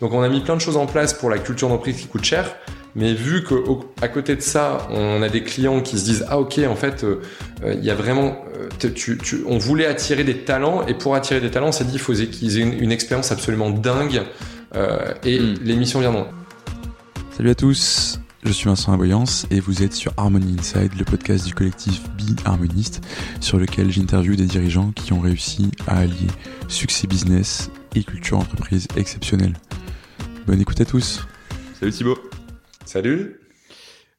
Donc on a mis plein de choses en place pour la culture d'entreprise qui coûte cher. Mais vu qu'à côté de ça, on a des clients qui se disent ah ok en fait euh, euh, il y a vraiment tu, tu, on voulait attirer des talents et pour attirer des talents on s'est dit il faut qu'ils aient une, expérience absolument dingue et les missions viendront. Salut à tous, je suis Vincent Aboyance et vous êtes sur Harmony Inside, le podcast du collectif Be Harmoniste, sur lequel j'interviewe des dirigeants qui ont réussi à allier succès business et culture entreprise exceptionnelle. Bonne écoute à tous. Salut Thibaut. Salut.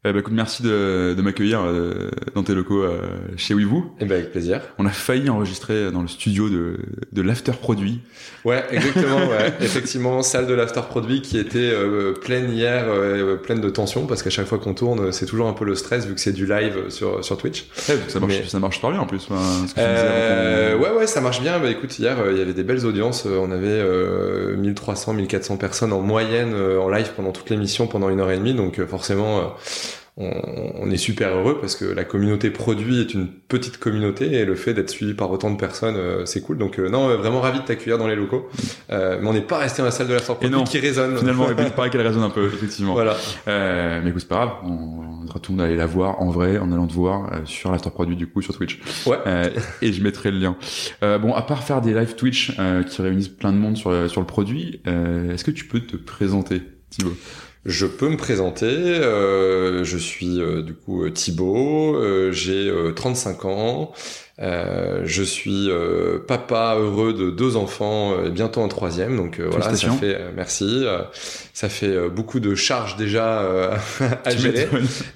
Eh ben, écoute, merci de, de m'accueillir euh, dans tes locaux euh, chez WeVoo. Eh ben, avec plaisir. On a failli enregistrer dans le studio de, de l'after produit. Ouais, exactement. ouais. Effectivement, salle de l'after produit qui était euh, pleine hier, pleine de tension parce qu'à chaque fois qu'on tourne, c'est toujours un peu le stress vu que c'est du live sur sur Twitch. Ouais, ça marche, ça marche pas bien en plus. ouais, ouais, ça marche bien. Bah écoute, hier il y avait des belles audiences. On avait 1300, 1400 personnes en moyenne en live pendant toute l'émission pendant une heure et demie. Donc forcément on, est super heureux parce que la communauté produit est une petite communauté et le fait d'être suivi par autant de personnes, euh, c'est cool. Donc euh, non, euh, vraiment ravi de t'accueillir dans les locaux. mais on n'est pas resté dans la salle de la sortie qui résonne. Finalement, il paraît qu'elle résonne un peu, effectivement. Voilà. mais écoute, c'est pas grave. On, retourne aller la voir en vrai en allant te voir sur l'after produit du coup sur Twitch. Ouais. et je mettrai le lien. bon, à part faire des live Twitch qui réunissent plein de monde sur sur le produit, est-ce que tu peux te présenter, Thibaut? Je peux me présenter. Euh, je suis euh, du coup euh, Thibaut. j'ai 35 ans. Je suis papa heureux de deux enfants et bientôt un troisième. Donc voilà, ça fait merci ça fait euh, beaucoup de charges déjà euh, à gérer.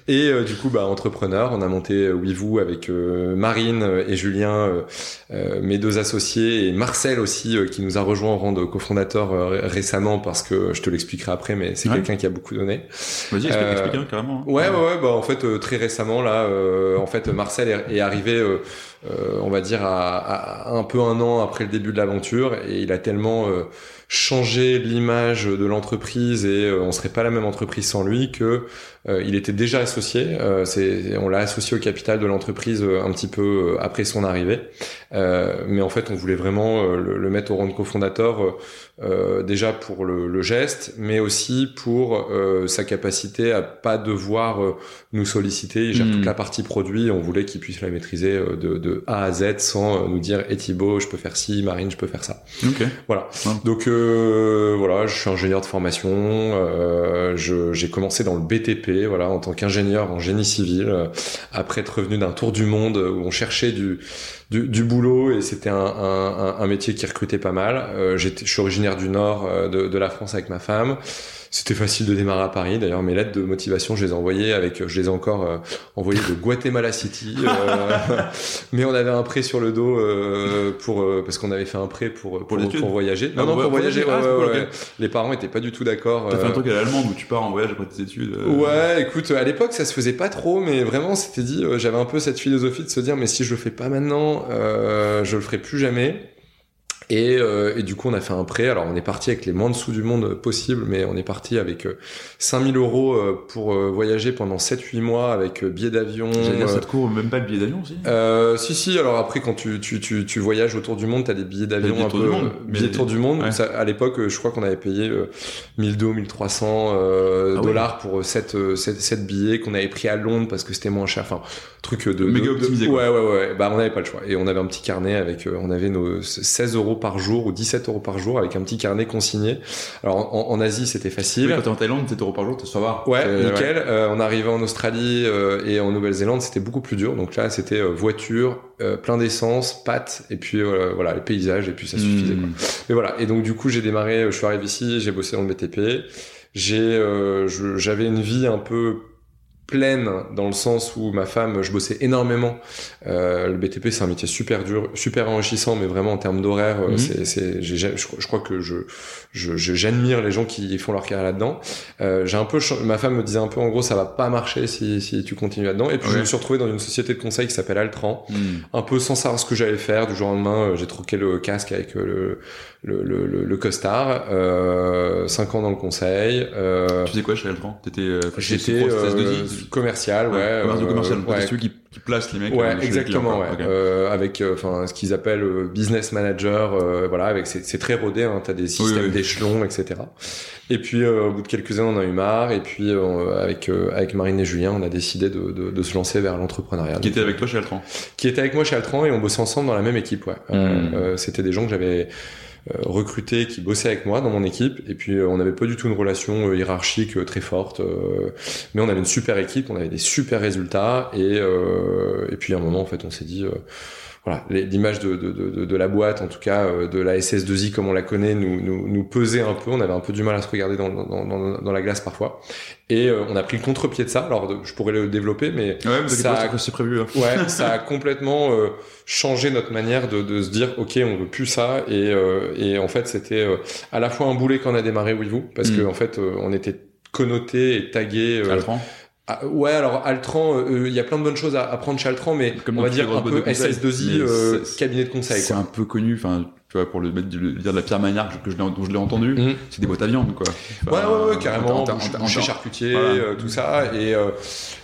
Et euh, du coup, bah, entrepreneur, on a monté WeVoo avec Marine et Julien, mes deux associés, et Marcel aussi, qui nous a rejoint en rang de cofondateur récemment, parce que je te l'expliquerai après, mais c'est quelqu'un qui a beaucoup donné. Vas-y, explique, hein, carrément. Hein. Ouais, ouais, ouais, bah, en fait, très récemment, là, en fait, Marcel est, arrivé... on va dire à, un peu un an après le début de l'aventure et il a tellement changer l'image de l'entreprise et euh, on serait pas la même entreprise sans lui que euh, il était déjà associé. Euh, c'est, on l'a associé au capital de l'entreprise un petit peu après son arrivée. mais en fait, on voulait vraiment le, mettre au rang de cofondateur déjà pour le, le, geste, mais aussi pour sa capacité à pas devoir nous solliciter. Il gère toute hmm. la partie produit. On voulait qu'il puisse la maîtriser de, de, A à Z sans nous dire "Et Thibaut, je peux faire ci, Marine, je peux faire ça." Okay. Voilà. Donc voilà, je suis ingénieur de formation. Euh, j'ai commencé dans le BTP, voilà, en tant qu'ingénieur en génie civil. Euh, après être revenu d'un tour du monde où on cherchait du du, du boulot et c'était un, un, métier qui recrutait pas mal. Euh, je suis originaire du nord euh, de la France avec ma femme. C'était facile de démarrer à Paris. D'ailleurs, mes lettres de motivation, je les ai envoyées avec, je les ai encore euh, envoyées de Guatemala City. Euh, mais on avait un prêt sur le dos euh, pour parce qu'on avait fait un prêt pour pour, pour, voyager. Non, non, pour voyager. Ah, ouais, Les parents étaient pas du tout d'accord. T'as fait un truc à l'allemande où tu pars en voyage après tes études. Ouais, écoute, à l'époque, ça se faisait pas trop, mais vraiment, c'était dit. J'avais un peu cette philosophie de se dire, mais si je le fais pas maintenant, je le ferai plus jamais. Et, euh, et, du coup, on a fait un prêt. Alors, on est parti avec les moins de sous du monde possible, mais on est parti avec 5000 euh, euros euh, pour voyager pendant 7-8 mois avec billet d'avion. J'allais dire, ça te couvre même pas le billet d'avion aussi Si, si. Alors après, quand tu, tu, tu, tu voyages autour du monde, tu as des billets d'avion un peu... Du monde, billets tour du monde. Ça, à l'époque, je crois qu'on avait payé 1200, 1300 ah dollars pour 7, 7, 7, billets qu'on avait pris à Londres parce que c'était moins cher. Enfin, truc de... Méga optimisé. Ouais, ouais, ouais. Bah, on n'avait pas le choix. Et on avait un petit carnet avec... on avait nos 16 euros par jour ou 17 euros par jour avec un petit carnet consigné. Alors en, Asie c'était facile. quand t'es en Thaïlande 17 euros par jour ça va. Ouais nickel. Euh, on arrivait en Australie euh, et en Nouvelle-Zélande c'était beaucoup plus dur. Donc là c'était euh, voiture, plein d'essence, pâtes et puis voilà les paysages et puis ça suffisait. Quoi. Mais voilà et donc du coup j'ai démarré, je suis arrivé ici, j'ai bossé dans le BTP. J'ai j'avais une vie un peu pleine dans le sens où ma femme, je bossais énormément. Euh, le BTP, c'est un métier super dur, super enrichissant, mais vraiment en termes d'horaire, euh, mhm. c'est, c'est, je, je, crois que je, je, j'admire les gens qui font leur carrière là-dedans. Euh, j'ai un peu, ma femme me disait un peu, en gros, ça va pas marcher si, si tu continues là-dedans. Et puis je me suis retrouvé dans une société de conseil qui s'appelle Altran, mhm. un peu sans savoir ce que j'allais faire. Du jour au lendemain, euh, j'ai troqué le casque avec le, le, le, le, costard. Euh, cinq ans dans le conseil. Euh, tu sais quoi chez Altran? T'étais, j'étais commercial, ouais. Commerce commercial, ouais, celui qui, qui places les mecs. Ouais, euh, exactement. Ouais. Euh, avec euh, enfin ce qu'ils appellent euh, business manager. euh, voilà, avec c'est c'est très rodé. Hein, T'as des systèmes oui. d'échelons, etc. Et puis euh, au bout de quelques années, on en a eu marre. Et puis euh, avec euh, avec Marine et Julien, on a décidé de, de, de se lancer vers l'entrepreneuriat. Qui était avec toi chez Altran qui était avec moi chez Altran et on bossait ensemble dans la même équipe. Ouais. Euh, Mm. euh, C'était des gens que j'avais euh, recrutés qui bossaient avec moi dans mon équipe. Et puis euh, on n'avait pas du tout une relation euh, hiérarchique très forte, mais on avait une super équipe, on avait des super résultats. Et et puis à un moment en fait on s'est dit voilà, l'image de, de, de, de la boîte, en tout cas euh, de la SS2I comme on la connaît, nous, nous, nous pesait un peu. On avait un peu du mal à se regarder dans, dans, dans, dans la glace parfois. Et euh, on a pris le contre-pied de ça. Alors je pourrais le développer, mais Ouais, Ça- c'est prévu. hein. Ouais, ça a complètement euh, changé notre manière de, de se dire, ok, on veut plus ça. Et, euh, et en fait, c'était euh, à la fois un boulet quand on a démarré WeVoo, parce Mm. que en fait, euh, on était connoté et tagué. Euh, ah, ouais, alors Altran, euh, il y a plein de bonnes choses à apprendre chez Altran, mais Comme on va dire un peu boîtes de conseil. SS2I, Mais euh, cabinet de conseil. C'est un peu connu, enfin, tu vois, pour le le- dire de la pierre manière que, je l'ai, dont je l'ai entendu, Mhm. c'est des boîtes à viande, quoi. Ouais, Enfin, ouais, ouais, carrément, boucher, charcutier, Voilà. euh, tout ça. Et, euh,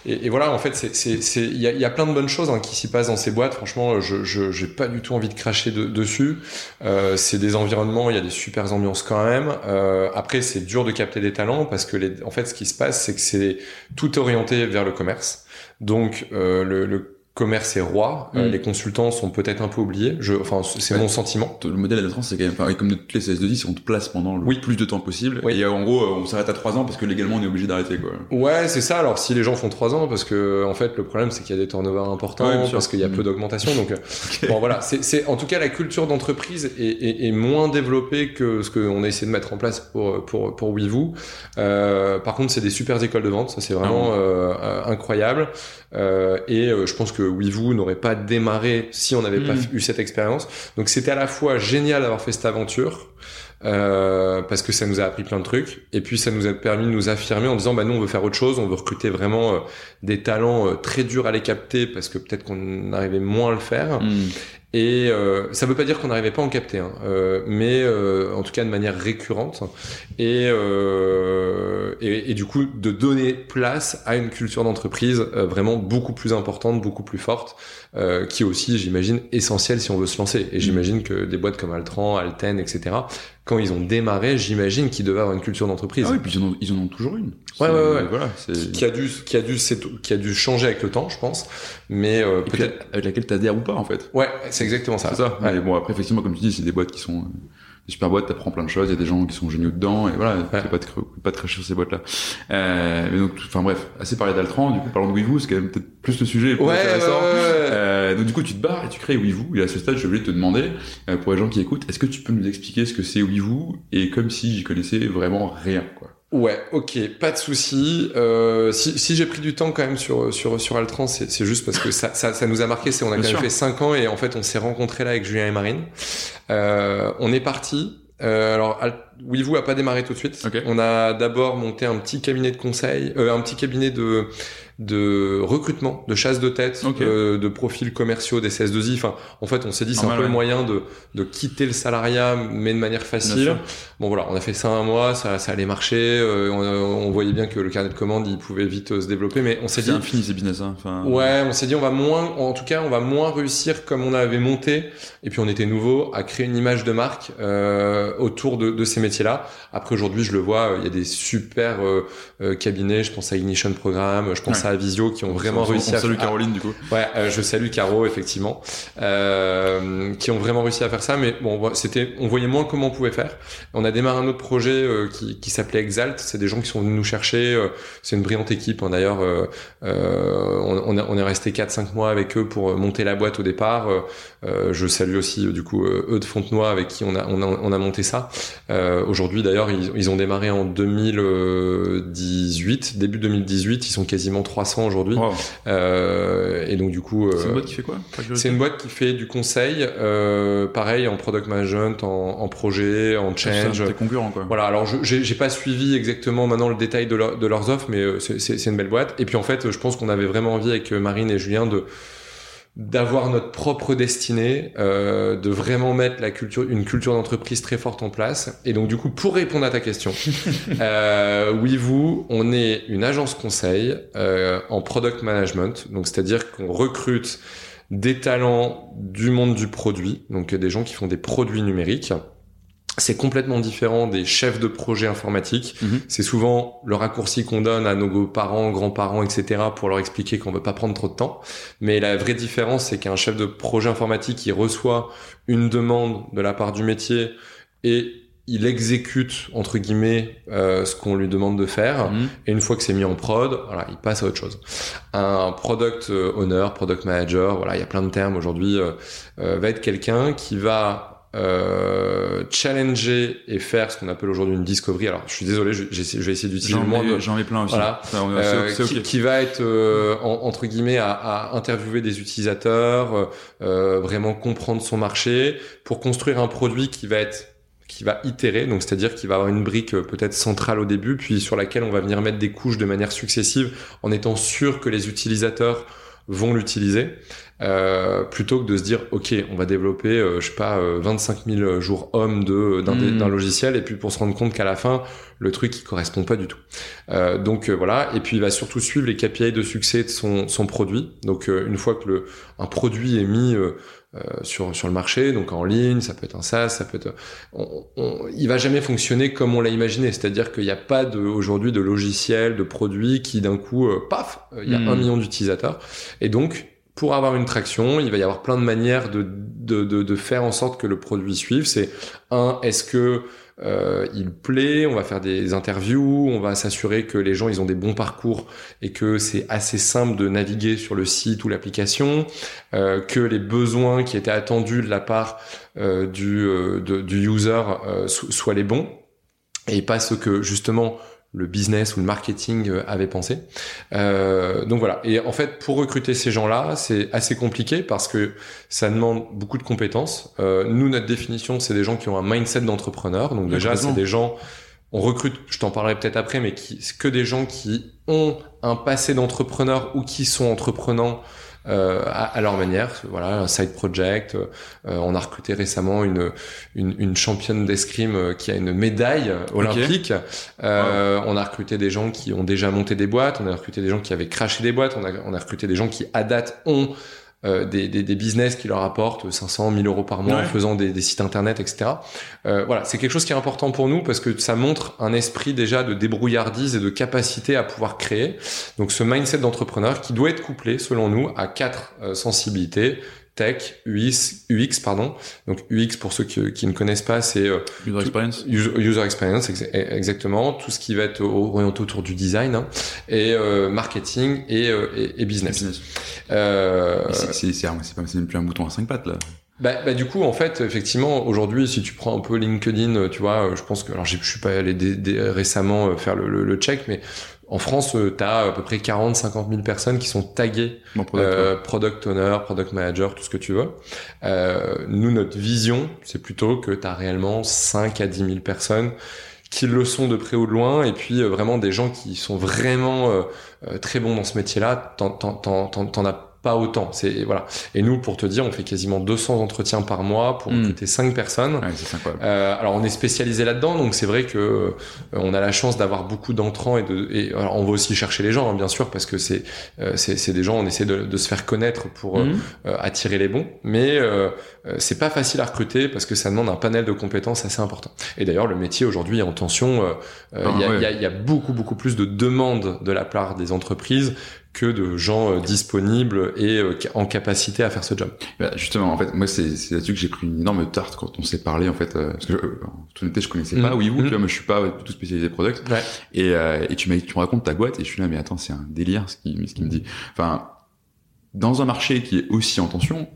et, et voilà, en fait, il y a, il y a plein de bonnes choses hein, qui s'y passent dans ces boîtes. Franchement, je, j'ai pas du tout envie de cracher de- dessus. Euh, c'est des environnements, il y a des super ambiances quand même. Euh, après, c'est dur de capter des talents parce que les, en fait, ce qui se passe, c'est que c'est tout orienté vers le commerce. Donc, euh, le, le commerce est roi. Euh, Mm. les consultants sont peut-être un peu oubliés. Je, enfin, c'est Ouais. mon sentiment. Le modèle à la trans, c'est quand même, enfin, comme toutes les CS2I, c'est on te place pendant le Oui. plus de temps possible. Oui. Et euh, en gros, euh, on s'arrête à 3 ans parce que légalement, on est obligé d'arrêter, quoi. Ouais, c'est ça. Alors si les gens font trois ans, parce que en fait le problème c'est qu'il y a des turnovers importants, Ouais, parce qu'il y a peu Mm. d'augmentation. Donc euh, bon voilà, c'est, en tout cas la culture d'entreprise est, est, est moins développée que ce qu'on a essayé de mettre en place pour pour pour WeVoo. Euh, par contre, c'est des super écoles de vente, ça c'est vraiment Ah euh, euh, incroyable. Euh, et je pense que WeVoo n'aurait pas démarré si on n'avait pas Mm. eu cette expérience. Donc c'était à la fois génial d'avoir fait cette aventure. Euh, parce que ça nous a appris plein de trucs. Et puis ça nous a permis de nous affirmer en disant bah nous on veut faire autre chose. On veut recruter vraiment euh, des talents euh, très durs à les capter parce que peut-être qu'on arrivait moins à le faire. Mm. et euh, ça veut pas dire qu'on n'arrivait pas à en capter hein, euh, mais euh, en tout cas de manière récurrente. Et, euh, et et du coup de donner place à une culture d'entreprise vraiment beaucoup plus importante beaucoup plus forte euh, qui est aussi j'imagine essentielle si on veut se lancer. Et j'imagine que des boîtes comme Altran Alten etc quand ils ont démarré j'imagine qu'ils devaient avoir une culture d'entreprise Ah oui, puis ils en ont, ils en ont toujours une. Ouais, ouais, ouais. Voilà, qui a dû qui a dû qui a dû changer avec le temps je pense mais euh, Et peut-être avec laquelle t'adhères ou pas, en fait. ouais c'est exactement ça C'est ça. Ouais. Mais bon, après, effectivement, comme tu dis, c'est des boîtes qui sont euh, des super boîtes, t'apprends plein de choses, il y a des gens qui sont géniaux dedans, et voilà, Ouais. pas faut pas te cracher sur ces boîtes-là. Euh, mais donc, enfin bref, assez parlé d'Altran, du coup, parlons de WeVoo, c'est quand même peut-être plus le sujet, plus ouais, ouais, intéressant. ouais, ouais. Euh, donc du coup tu te barres et tu crées WeVoo et à ce stade je voulais te demander euh, pour les gens qui écoutent est-ce que tu peux nous expliquer ce que c'est WeVoo et comme si j'y connaissais vraiment rien quoi. Ouais, ok, pas de souci. Euh, si si j'ai pris du temps quand même sur sur sur Altran, c'est c'est juste parce que ça, ça ça nous a marqué. C'est on a Bien quand même fait cinq ans et en fait on s'est rencontrés là avec Julien et Marine. Euh, on est parti. Euh, alors Al- WeVoo a pas démarré tout de suite. On a d'abord monté un petit cabinet de conseil, euh, un petit cabinet de de recrutement, de chasse de tête, euh, de profils commerciaux des CS2I. Enfin, en fait, on s'est dit c'est un peu le moyen de de quitter le salariat, mais de manière facile. Bon voilà, on a fait ça un mois, ça, ça allait marcher, euh, on, on voyait bien que le carnet de commandes il pouvait vite euh, se développer, mais on s'est dit infini ces business hein. Enfin, ouais, on s'est dit on va moins, en tout cas on va moins réussir comme on avait monté, et puis on était nouveau à créer une image de marque euh, autour de, de ces métiers-là. Après aujourd'hui je le vois, euh, il y a des super euh, euh, cabinets, je pense à Ignition Programme, je pense Ouais. À Avisio qui ont vraiment on, réussi on à salue à- Caroline du coup. Ouais, euh, je salue Caro effectivement, euh, qui ont vraiment réussi à faire ça. Mais bon, c'était, on voyait moins comment on pouvait faire. On a démarré un autre projet euh, qui, qui s'appelait Exalt. C'est des gens qui sont venus nous chercher. c'est une brillante équipe. hein, D'ailleurs, on, on, on est resté 4-5 mois avec eux pour monter la boîte au départ. Je salue aussi du coup eux de Fontenoy avec qui on a, on a, on a monté ça. Aujourd'hui, d'ailleurs, ils, ils ont démarré en 2018, début 2018. Ils sont quasiment 300 aujourd'hui. Wow. Euh, et donc du coup, C'est une euh, boîte qui fait quoi c'est une boîte qui fait du conseil, euh, pareil en product management, en, en projet, en change. Concurrent quoi. Voilà, alors j'ai pas suivi exactement maintenant le détail de, leur- de leurs offres, mais c'est une belle boîte. Et puis en fait, je pense qu'on avait vraiment envie avec Marine et Julien de d'avoir notre propre destinée, euh, de vraiment mettre la culture, une culture d'entreprise très forte en place. Et donc du coup, pour répondre à ta question, euh, oui vous, on est une agence conseil euh, en product management, donc c'est-à-dire qu'on recrute des talents du monde du produit, donc des gens qui font des produits numériques c'est complètement différent des chefs de projet informatique. Mhm. C'est souvent le raccourci qu'on donne à nos parents, grands-parents, etc. pour leur expliquer qu'on veut pas prendre trop de temps. Mais la vraie différence, c'est qu'un chef de projet informatique, il reçoit une demande de la part du métier et il exécute entre guillemets euh, ce qu'on lui demande de faire Mhm. et une fois que c'est mis en prod voilà il passe à autre chose un product owner product manager voilà il y a plein de termes aujourd'hui euh, euh, va être quelqu'un qui va euh, challenger et faire ce qu'on appelle aujourd'hui une discovery. Alors, je suis désolé, je, vais essayer d'utiliser le moins j'en ai plein aussi. Voilà. Euh, qui, va être euh, en- entre guillemets à, à interviewer des utilisateurs, euh, euh, vraiment comprendre son marché pour construire un produit qui va être qui va itérer, donc c'est-à-dire qu'il va avoir une brique peut-être centrale au début, puis sur laquelle on va venir mettre des couches de manière successive en étant sûr que les utilisateurs vont l'utiliser, euh, plutôt que de se dire ok on va développer euh, je sais pas euh, 25 000 jours hommes de d'un Mm. d'un logiciel et puis pour se rendre compte qu'à la fin le truc il correspond pas du tout. Euh, donc euh, voilà et puis il va surtout suivre les KPI de succès de son son produit. Donc euh, une fois que le un produit est mis euh, euh, sur sur le marché, donc en ligne, ça peut être un SaaS, ça peut être, on, on- il va jamais fonctionner comme on l'a imaginé. C'est-à-dire qu'il n'y a pas de aujourd'hui de logiciel, de produit qui d'un coup, euh, paf, euh, il y a Mm. un million d'utilisateurs. Et donc pour avoir une traction, il va y avoir plein de manières de, de, de, faire en sorte que le produit suive. C'est un, est-ce que euh, il plaît? On va faire des interviews, on va s'assurer que les gens ils ont des bons parcours et que c'est assez simple de naviguer sur le site ou l'application, euh, que les besoins qui étaient attendus de la part euh, du, du user so- soient les bons et pas ce que justement le business ou le marketing euh, avait pensé. Euh, donc voilà. Et en fait, pour recruter ces gens-là, c'est assez compliqué parce que ça demande beaucoup de compétences. Euh, nous, notre définition, c'est des gens qui ont un mindset d'entrepreneur. Donc déjà, c'est des gens on recrute, je t'en parlerai peut-être après, mais qui, que des gens qui ont un passé d'entrepreneur ou qui sont entreprenants euh, à, à leur manière. Voilà, un side project. Euh, on a recruté récemment une, une, une championne d'escrime euh, qui a une médaille olympique. Euh, On a recruté des gens qui ont déjà monté des boîtes. On a recruté des gens qui avaient craché des boîtes. On a, on a recruté des gens qui, à date, ont euh, des, des, des business qui leur apportent 500, 1000 euros par mois Ouais. en faisant des, des sites internet, etc. Euh, voilà, c'est quelque chose qui est important pour nous parce que ça montre un esprit déjà de débrouillardise et de capacité à pouvoir créer. Donc ce mindset d'entrepreneur qui doit être couplé, selon nous, à quatre euh, sensibilités tech, UX, UX pardon. Donc UX pour ceux qui, qui ne connaissent pas, c'est euh, User experience. user, user experience exa- exactement, tout ce qui va être orienté autour du design hein, et euh, marketing et, euh, et, et business. Business. Euh, C'est pas c'est même plus un bouton à cinq pattes là. bah, bah, du coup, en fait, effectivement, aujourd'hui, si tu prends un peu LinkedIn, tu vois, je pense que, alors, je suis pas allé récemment faire le, le, le check, mais en France, tu as à peu près 40, 50 000 personnes qui sont taguées Bon product. euh, product owner, product manager, tout ce que tu veux. Euh, nous, notre vision, c'est plutôt que tu as réellement 5 à 10 000 personnes qui le sont de près ou de loin, et puis euh, vraiment des gens qui sont vraiment euh, euh, très bons dans ce métier-là, t'en- t'en- t'en t'en- t'en as pas autant. C'est voilà. Et nous, pour te dire, on fait quasiment 200 entretiens par mois pour Mm. recruter 5 personnes. Ouais. Euh, alors on est spécialisé là-dedans, donc c'est vrai que euh, on a la chance d'avoir beaucoup d'entrants et de. Et, alors on va aussi chercher les gens, hein, bien sûr, parce que c'est euh, c'est des gens, on essaie de, de se faire connaître pour euh, attirer les bons, mais euh, c'est pas facile à recruter parce que ça demande un panel de compétences assez important. Et d'ailleurs, le métier aujourd'hui est en tension. y, Ah, ouais. il y a- il y a beaucoup beaucoup plus de demandes de la part des entreprises que de gens euh, disponibles et euh, en capacité à faire ce job. Bah, justement, en fait, moi, c'est là-dessus que j'ai pris une énorme tarte quand on s'est parlé, en fait, euh, parce que, euh, en toute honnêteté, je connaissais pas. Oui, vous, Mhm. tu vois, moi, je suis pas du tout spécialisé product. Ouais. Et, euh, et tu m'as, tu me racontes ta boîte, et je suis là, mais attends, c'est un délire, ce qui, ce qui me dit. Enfin, dans un marché qui est aussi en tension,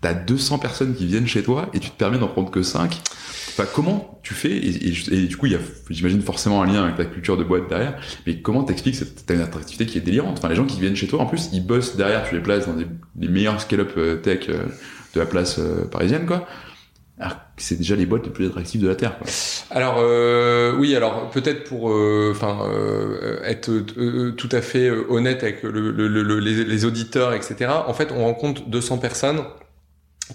t'as 200 personnes qui viennent chez toi, et tu te permets d'en prendre que 5. Comment tu fais et, du coup, il y a, j'imagine forcément un lien avec ta culture de boîte derrière. Mais comment t'expliques cette t'as une attractivité qui est délirante? Enfin, les gens qui viennent chez toi, en plus, ils bossent derrière. Tu les places dans des, les meilleurs scale-up euh, tech euh, de la place euh, parisienne, quoi. Alors, c'est déjà les boîtes les plus attractives de la terre. Quoi. Alors euh, oui, alors peut-être pour enfin euh, être tout à fait honnête avec le, le, le, les, les, auditeurs, etc. En fait, on rencontre 200 personnes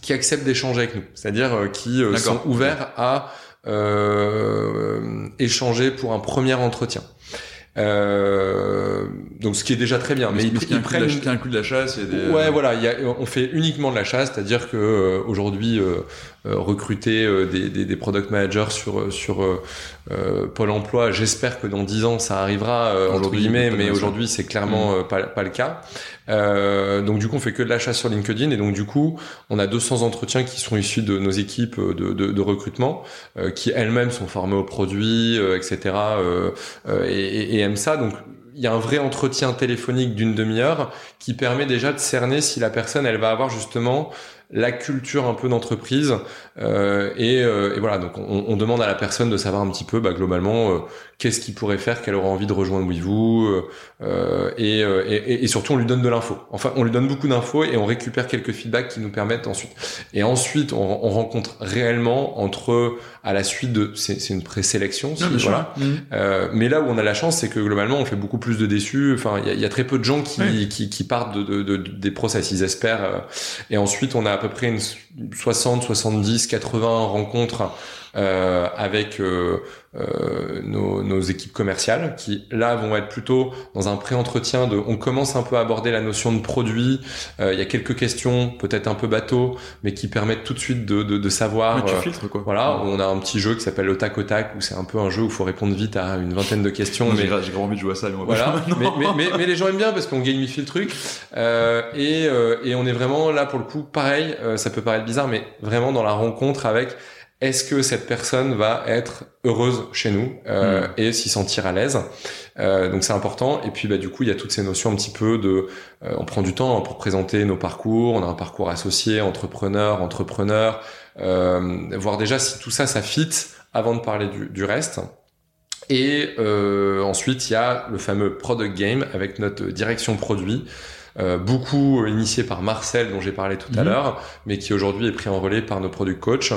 qui acceptent d'échanger avec nous, c'est-à-dire qui sont ouverts à échanger pour un premier entretien. Euh, donc ce qui est déjà très bien. Mais, mais ils, ils prennent un coup de la chasse. Et des... Ouais, voilà. Y a, on fait uniquement de la chasse, c'est-à-dire que euh, aujourd'hui euh, euh recruter euh, des, des, des, product managers sur sur Pôle Emploi, j'espère que dans dix ans ça arrivera entre guillemets, mais aujourd'hui c'est clairement mmh. pas pas le cas. Euh, donc du coup, on fait que de l'achat sur LinkedIn et donc du coup, on a 200 entretiens qui sont issus de nos équipes de, de, de recrutement, euh, qui elles-mêmes sont formées aux produits, euh, etc. Euh, euh, et, et, aiment ça. Donc il y a un vrai entretien téléphonique d'une demi-heure qui permet déjà de cerner si la personne elle va avoir justement la culture un peu d'entreprise euh, et, euh, et, voilà donc on, on, demande à la personne de savoir un petit peu bah, globalement euh, qu'est-ce qu'il pourrait faire qu'elle aura envie de rejoindre WeVoo euh, euh, et, et, et, surtout on lui donne de l'info. Enfin on lui donne beaucoup d'infos et on récupère quelques feedbacks qui nous permettent ensuite. Et ensuite on, on rencontre réellement entre à la suite de c'est une présélection si, voilà. Mmh. mais là où on a la chance c'est que globalement on fait beaucoup plus de déçus. Enfin il y, y, a très peu de gens qui, qui, qui, partent de, de, de, des process ils espèrent et ensuite on a peu près une 60, 70, 80 rencontres euh, avec euh, euh, nos, nos, équipes commerciales qui là vont être plutôt dans un pré-entretien de on commence un peu à aborder la notion de produit. Euh, il y a quelques questions peut-être un peu bateau mais qui permettent tout de suite de, de, de savoir tu filtres, quoi. voilà on a un petit jeu qui s'appelle le tac au tac où c'est un peu un jeu où il faut répondre vite à une vingtaine de questions mais j'ai vraiment envie de jouer à ça mais voilà. mais, mais, mais, mais, les gens aiment bien parce qu'on gamifie le truc euh, et, et on est vraiment là pour le coup pareil ça peut paraître bizarre mais vraiment dans la rencontre avec est-ce que cette personne va être heureuse chez nous euh, mm. et s'y sentir à l'aise? Euh, donc c'est important. Et puis bah du coup il y a toutes ces notions un petit peu de euh, on prend du temps pour présenter nos parcours. On a un parcours associé entrepreneur entrepreneur. Euh, voir déjà si tout ça ça fit avant de parler du, du reste. Et euh, ensuite il y a le fameux product game avec notre direction produit euh, beaucoup initié par Marcel dont j'ai parlé tout à mhm. l'heure, mais qui aujourd'hui est pris en relais par nos product coach.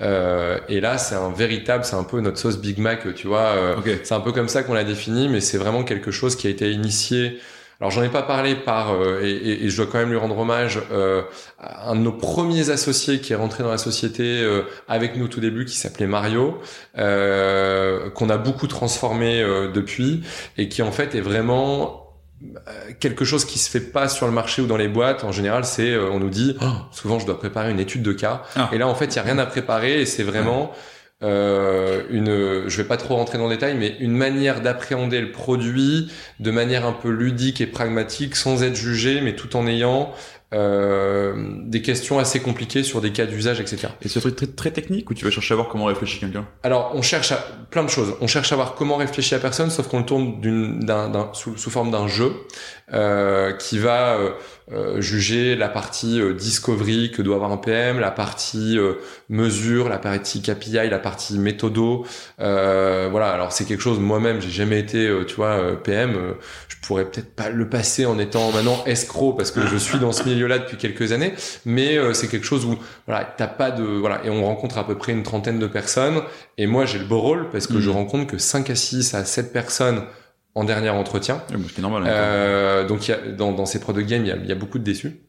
Euh, et là, c'est un véritable, c'est un peu notre sauce Big Mac, tu vois. Euh, c'est un peu comme ça qu'on l'a défini, mais c'est vraiment quelque chose qui a été initié. Alors j'en ai pas parlé par euh, et, et, et, je dois quand même lui rendre hommage euh, à un de nos premiers associés qui est rentré dans la société euh, avec nous tout début qui s'appelait Mario qu'on a beaucoup transformé depuis et qui en fait est vraiment euh, quelque chose qui se fait pas sur le marché ou dans les boîtes en général c'est euh, on nous dit oh, souvent je dois préparer une étude de cas ah. et là en fait il y a rien à préparer et c'est vraiment euh, une je vais pas trop rentrer dans le détail mais une manière d'appréhender le produit de manière un peu ludique et pragmatique sans être jugé mais tout en ayant euh, des questions assez compliquées sur des cas d'usage, etc. Et c'est un truc très, très technique ou tu vas chercher à voir comment réfléchit quelqu'un? Alors, on cherche à plein de choses. On cherche à voir comment réfléchit la personne, sauf qu'on le tourne d'une, d'un, sous, sous, forme d'un jeu euh, qui va euh, euh, juger la partie euh, discovery que doit avoir un PM, la partie euh, mesure, la partie KPI, la partie méthodo. voilà, alors c'est quelque chose moi-même, j'ai jamais été, tu vois, PM. je pourrais peut-être pas le passer en étant maintenant escroc parce que je suis dans ce milieu-là depuis quelques années, mais c'est quelque chose où voilà, t'as pas de voilà et on rencontre à peu près une trentaine de personnes et moi j'ai le beau rôle parce que mmh. je rencontre que 5 à 6 à 7 personnes en dernier entretien. c'est normal. Hein, euh, donc y a, dans, dans ces product games, il y a, y a, beaucoup de déçus.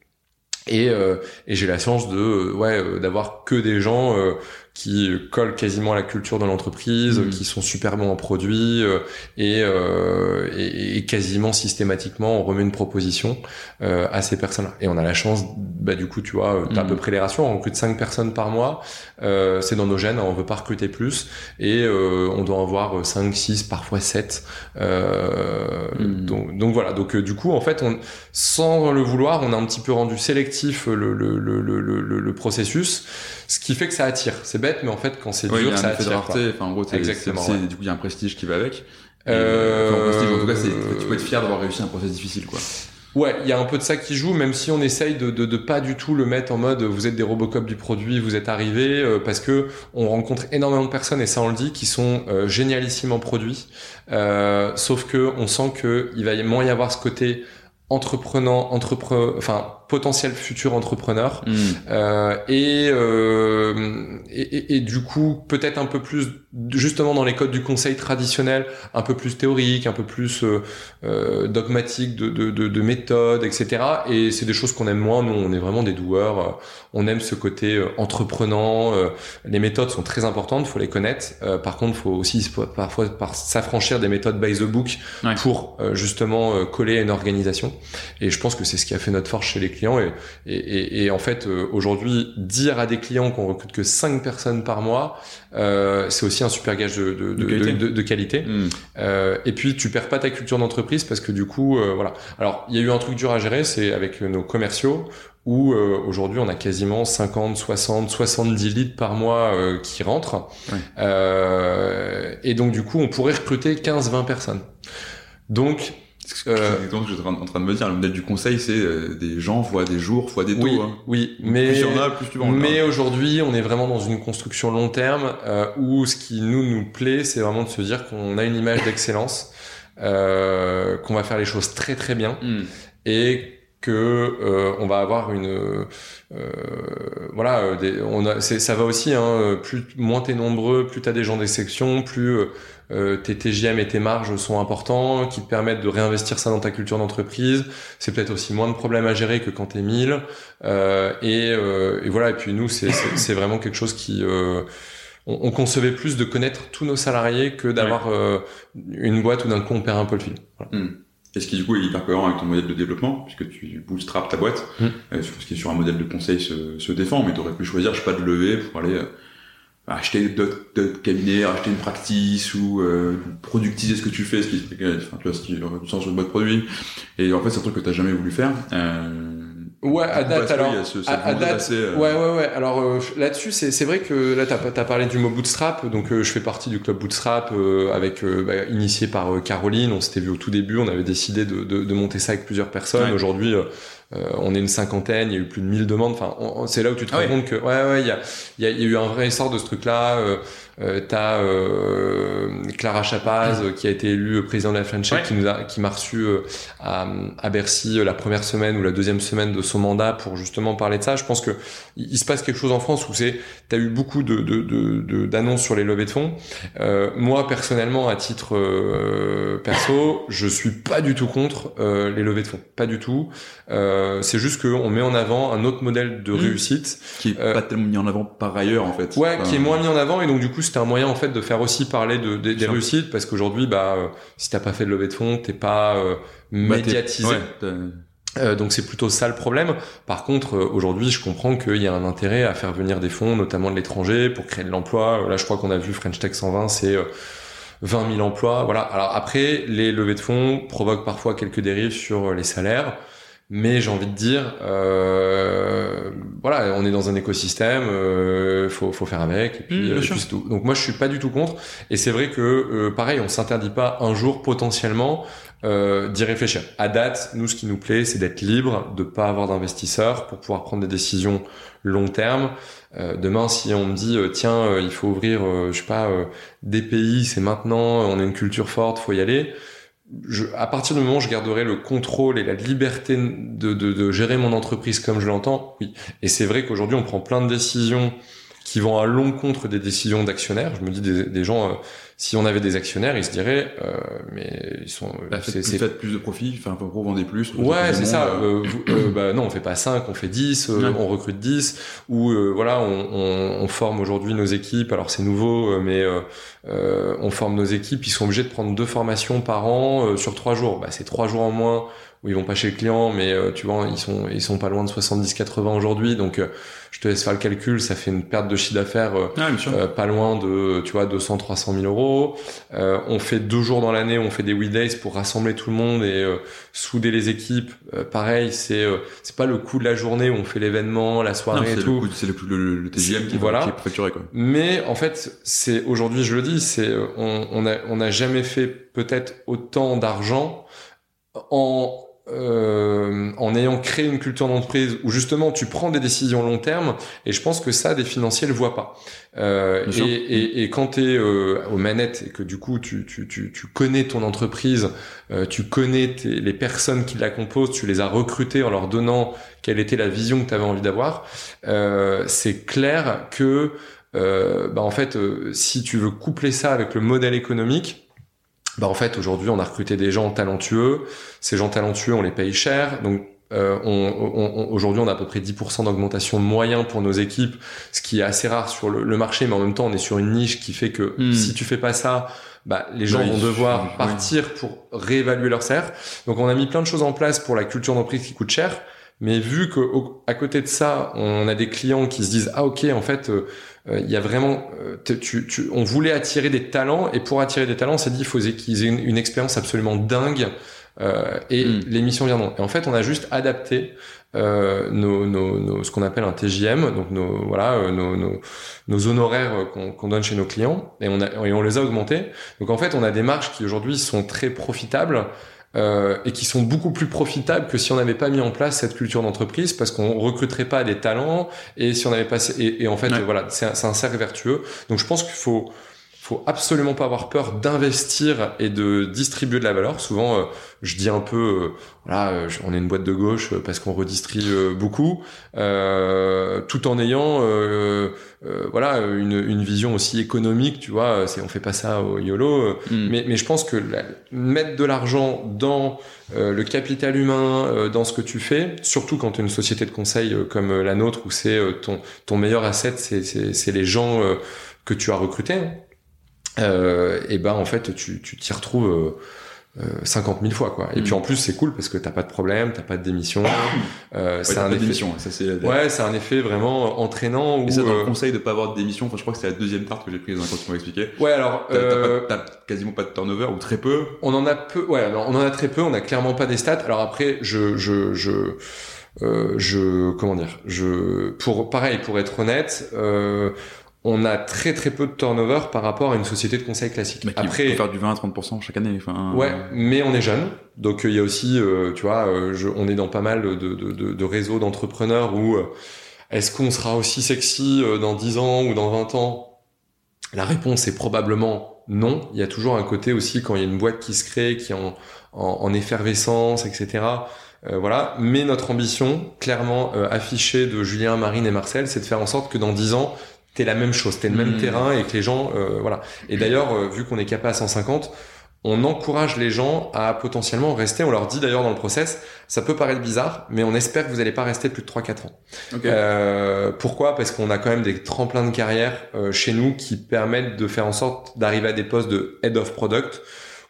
Et, euh, et j'ai la chance de ouais euh, d'avoir que des gens euh, qui collent quasiment à la culture de l'entreprise, mmh. qui sont super bons en produits euh, et, euh, et, et, quasiment systématiquement on remet une proposition euh, à ces personnes-là. Et on a la chance, bah du coup tu vois, t'as mmh. à peu près les ratios, on recrute 5 personnes par mois, euh, c'est dans nos gènes, on veut pas recruter plus et euh, on doit en avoir 5, 6, parfois 7. Mmh. donc, donc voilà, donc du coup en fait on, sans le vouloir, on a un petit peu rendu sélectif le, le, le, le, le processus, ce qui fait que ça attire. C'est bête, mais en fait, quand c'est dur, ça attire. Rareté, enfin, en gros, Exactement, ouais. du coup, il y a un prestige qui va avec. Euh... en, prestige, en tout cas, tu peux être fier d'avoir réussi un process difficile, quoi. Ouais, il y a un peu de ça qui joue, même si on essaye de, de, de, pas du tout le mettre en mode vous êtes des Robocop du produit, vous êtes arrivés, euh, parce que on rencontre énormément de personnes et ça on le dit qui sont euh, génialissimement produits, euh, sauf que on sent que il va moins y avoir ce côté entreprenant, entrepreneur, enfin potentiel futur entrepreneur. Hmm. euh, et, euh, et, et- et du coup peut-être un peu plus justement dans les codes du conseil traditionnel un peu plus théorique un peu plus euh, euh, dogmatique de, de, de, de méthode etc et c'est des choses qu'on aime moins. Nous on est vraiment des doueurs. On aime ce côté entreprenant. Les méthodes sont très importantes faut les connaître. Par contre faut aussi parfois par s'affranchir des méthodes by the book Ouais. pour justement coller à une organisation. Et je pense que c'est ce qui a fait notre force chez les clients et, et, et, et en fait euh, aujourd'hui dire à des clients qu'on recrute que 5 personnes par mois euh, c'est aussi un super gage de, de, de, De qualité. de- de qualité. Hmm. Euh, et puis tu perds pas ta culture d'entreprise parce que du coup euh, voilà alors il y a eu un truc dur à gérer c'est avec nos commerciaux où euh, aujourd'hui on a quasiment 50 60 70 leads par mois euh, qui rentrent. Euh, et donc du coup on pourrait recruter 15 20 personnes donc Euh, ce que j'étais en train de me dire. Le modèle du conseil, c'est euh, des gens fois des jours fois des taux. oui hein. oui mais Plus il y en a, plus tu vends. Mais aujourd'hui, on est vraiment dans une construction long terme euh, où ce qui nous nous plaît, c'est vraiment de se dire qu'on a une image d'excellence, euh, qu'on va faire les choses très très bien Hmm. et que euh, on va avoir une euh, voilà euh, des, on a c'est ça va aussi hein, plus moins t'es nombreux plus t'as des gens des sections plus euh, euh, tes TGM et tes marges sont importants qui te permettent de réinvestir ça dans ta culture d'entreprise. C'est peut-être aussi moins de problèmes à gérer que quand t'es 1000 euh, et, euh, et voilà et puis nous c'est vraiment quelque chose qui euh, on, on concevait plus de connaître tous nos salariés que d'avoir euh, une boîte où d'un coup on perd un peu le fil. Voilà. Et ce qui du coup est hyper cohérent avec ton modèle de développement, puisque tu bootstrap ta boîte, Mm. euh, ce qui est sur un modèle de conseil se, se défend, mais tu aurais pu choisir, je sais pas, de lever pour aller euh, acheter d'autres cabinets, acheter une practice ou euh, productiser ce que tu fais, ce qui, enfin, tu vois, ce qui aurait du sens sur le mode produit. Et en fait, c'est un truc que t'as jamais voulu faire. Euh, ouais à date alors ce- à, date, euh, ouais, ouais, ouais. Alors euh, là-dessus, c'est c'est vrai que là, t'as as parlé du mot bootstrap, donc euh, je fais partie du club bootstrap euh, avec euh, bah, initié par Caroline. On s'était vu au tout début, on avait décidé de, de, de monter ça avec plusieurs personnes. Ouais. Aujourd'hui, on est une cinquantaine, il y a eu plus de 1000 demandes. Enfin, c'est là où tu te Ah rends ouais. compte que ouais, ouais, il y a, il y, a, y a eu un vrai essor de ce truc-là. Euh, T'as euh, Clara Chapaz euh, qui a été élue présidente de la French Ouais. qui nous a, qui m'a reçu euh, à, à Bercy euh, la première semaine ou la deuxième semaine de son mandat pour justement parler de ça. Je pense que il, il se passe quelque chose en France où c'est, t'as eu beaucoup de, de, de, de- d'annonces sur les levées de fonds. Euh, moi personnellement, à titre euh, perso, je suis pas du tout contre euh, les levées de fonds, pas du tout. Euh, c'est juste qu'on met en avant un autre modèle de Mmh. réussite qui est euh, pas tellement mis en avant par ailleurs, en fait. Ouais, Enfin, qui est moins mis en avant et donc du coup c'était un moyen en fait de faire aussi parler de, des- réussites parce qu'aujourd'hui bah euh, si t'as pas fait de levée de fonds t'es pas euh, bah, médiatisé Euh, donc c'est plutôt ça le problème. Par contre euh, aujourd'hui je comprends qu'il y a un intérêt à faire venir des fonds notamment de l'étranger pour créer de l'emploi. Là je crois qu'on a vu French Tech 120 c'est euh, 20 000 emplois. Voilà. Alors après les levées de fonds provoquent parfois quelques dérives sur les salaires. Mais j'ai envie de dire, euh, voilà, on est dans un écosystème, euh, faut, faut faire avec, et puis, Mmh, bien euh, et puis c'est tout. Donc moi, je suis pas du tout contre. Et c'est vrai que, euh, pareil, on s'interdit pas un jour potentiellement euh, d'y réfléchir. À date, nous, ce qui nous plaît, c'est d'être libre, de pas avoir d'investisseurs pour pouvoir prendre des décisions long terme. Euh, demain, si on me dit, euh, tiens, euh, il faut ouvrir, euh, je sais pas, euh, des pays, c'est maintenant, on a une culture forte, faut y aller je, à partir du moment où je garderai le contrôle et la liberté de, de, de gérer mon entreprise comme je l'entends, oui. Et c'est vrai qu'aujourd'hui, on prend plein de décisions qui vont à l'encontre des décisions d'actionnaires. Je me dis des, des gens, euh, si on avait des actionnaires, ils se diraient, euh, mais ils sont, bah, faites, c'est faites plus de profit, enfin, pour vendre plus. Ouais, c'est ça. Euh, Euh, vous- euh, bah, non, on fait pas 5, on fait 10, euh, Ouais. on recrute 10, ou euh, voilà, on, on, on forme aujourd'hui nos équipes. Alors c'est nouveau, mais on forme nos équipes. Ils sont obligés de prendre deux formations par an euh, sur trois jours. Bah, c'est trois jours en moins où ils vont pas chez le client, mais euh, tu vois, ils sont ils sont pas loin de 70-80 aujourd'hui. Donc euh, je te laisse faire le calcul, ça fait une perte de chiffre d'affaires. euh, Ah, euh, pas loin de tu vois 200 300 000 euros Euh, on fait deux jours dans l'année on fait des weekdays pour rassembler tout le monde et euh, souder les équipes Euh, pareil c'est euh, c'est pas le coût de la journée où on fait l'événement la soirée et tout c'est le, le, le TGM qui, est- Voilà. qui est facturé, quoi. mais en fait c'est aujourd'hui je le dis c'est on on a on n'a jamais fait peut-être autant d'argent en euh, en ayant créé une culture d'entreprise où justement tu prends des décisions long terme et je pense que ça des financiers le voient pas. Euh, et, et, et, quand tu es euh, aux manettes et que du coup tu, tu, tu, tu connais ton entreprise euh, tu connais les personnes qui la composent tu les as recrutées en leur donnant quelle était la vision que tu avais envie d'avoir euh, c'est clair que bah en fait si tu veux coupler ça avec le modèle économique bah en fait aujourd'hui on a recruté des gens talentueux. Ces gens talentueux on les paye cher, donc euh, on, on, aujourd'hui, on a à peu près 10% d'augmentation de moyens pour nos équipes, ce qui est assez rare sur le, marché, mais en même temps, on est sur une niche qui fait que hmm. si tu fais pas ça, bah, les gens vont devoir partir pour réévaluer leur salaire. Donc, on a mis plein de choses en place pour la culture d'entreprise qui coûte cher. Mais vu que à côté de ça, on a des clients qui se disent ah ok en fait euh, il y a vraiment, euh, tu, tu, on voulait attirer des talents et pour attirer des talents, on s'est dit il faut qu'ils aient une, une, expérience absolument dingue euh, et mm. les missions viendront. Et en fait, on a juste adapté euh, nos, nos, nos, ce qu'on appelle un TJM, donc nos voilà nos, nos, nos honoraires qu'on donne chez nos clients et on a et on les a augmentés. Donc en fait, on a des marges qui aujourd'hui sont très profitables euh, et qui sont beaucoup plus profitables que si on n'avait pas mis en place cette culture d'entreprise parce qu'on recruterait pas des talents et si on avait pas et, et en fait voilà c'est un, un, cercle vertueux. Donc je pense qu'il faut faut absolument pas avoir peur d'investir et de distribuer de la valeur. Souvent, euh, je dis un peu, euh, voilà, euh, on est une boîte de gauche parce qu'on redistribue beaucoup, tout en ayant, voilà, une, une, vision aussi économique. Tu vois, c'est on fait pas ça au yolo, mm. mais, mais je pense que mettre de l'argent dans le capital humain, dans ce que tu fais, surtout quand tu es une société de conseil comme la nôtre où c'est ton ton meilleur asset, c'est les gens que tu as recrutés euh, et ben en fait tu tu t'y retrouves euh, 50 euh, 000 fois quoi. Et puis mm. en plus c'est cool parce que t'as pas de problème, t'as pas de démission. Euh, c'est un effet. Démission, ça c'est. Ouais, c'est un effet vraiment entraînant. Et ça dans le euh, conseil de pas avoir de démission. Enfin, je crois que c'est la deuxième tarte que j'ai prise quand tu m'as expliqué. Ouais, alors. T'as quasiment pas de turnover ou très peu. On en a peu. Ouais, alors, on en a très peu. On a clairement pas des stats. Alors après, je je je. Euh, je comment dire je pour pareil pour être honnête euh, on a très très peu de turnover par rapport à une société de conseil classique. Mais Après, peut faire du 20 à 30% chaque année. Enfin, ouais, mais on est jeune, donc il y a aussi, euh, tu vois, euh, je, on est dans pas mal de, de, de, de réseaux d'entrepreneurs où euh, est-ce qu'on sera aussi sexy dans 10 ans ou dans 20 ans? La réponse est probablement non. Il y a toujours un côté aussi quand il y a une boîte qui se crée, qui est en, en, effervescence, etc. voilà. Mais notre ambition, clairement affichée de Julien, Marine et Marcel, c'est de faire en sorte que dans 10 ans, t'es la même chose, t'es le même hmm. terrain et que les gens, euh, voilà. Et d'ailleurs, euh, vu qu'on est capé à 150, on encourage les gens à potentiellement rester. On leur dit d'ailleurs dans le process, ça peut paraître bizarre, mais on espère que vous n'allez pas rester plus de 3-4 ans. Euh, pourquoi? Parce qu'on a quand même des tremplins de carrière chez nous qui permettent de faire en sorte d'arriver à des postes de head of product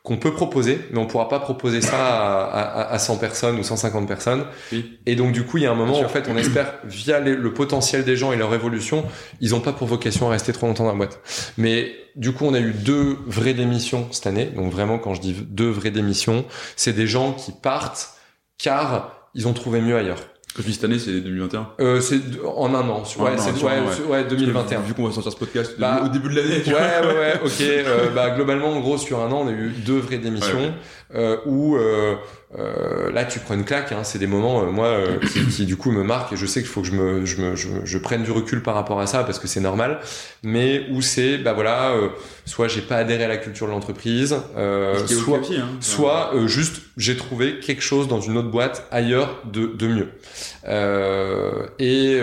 qu'on peut proposer, mais on pourra pas proposer ça à, à, à 100 personnes ou 150 personnes. Et donc du coup, il y a un moment, en fait, on espère via le potentiel des gens et leur évolution, ils ont pas pour vocation à rester trop longtemps dans la boîte. Mais du coup, on a eu deux vraies démissions cette année. Donc vraiment, quand je dis deux vraies démissions, c'est des gens qui partent car ils ont trouvé mieux ailleurs. Quand tu cette année, c'est 2021 euh, C'est en un an. Ouais, c'est ouais, ouais, 2021. vu qu'on va sortir ce podcast bah, au début de l'année. Ouais, ouais, ouais, ok. Euh, bah, globalement, en gros, sur un an, on a eu deux vraies démissions euh, où euh, euh, là, tu prends une claque. Hein, c'est des moments, euh, moi, euh, qui, qui, du coup me marquent et je sais qu'il faut que je me, je me, je, je, prenne du recul par rapport à ça parce que c'est normal. Mais où c'est, bah voilà, soit j'ai pas adhéré à la culture de l'entreprise, soit, hein. soit juste j'ai trouvé quelque chose dans une autre boîte ailleurs de, de mieux. et,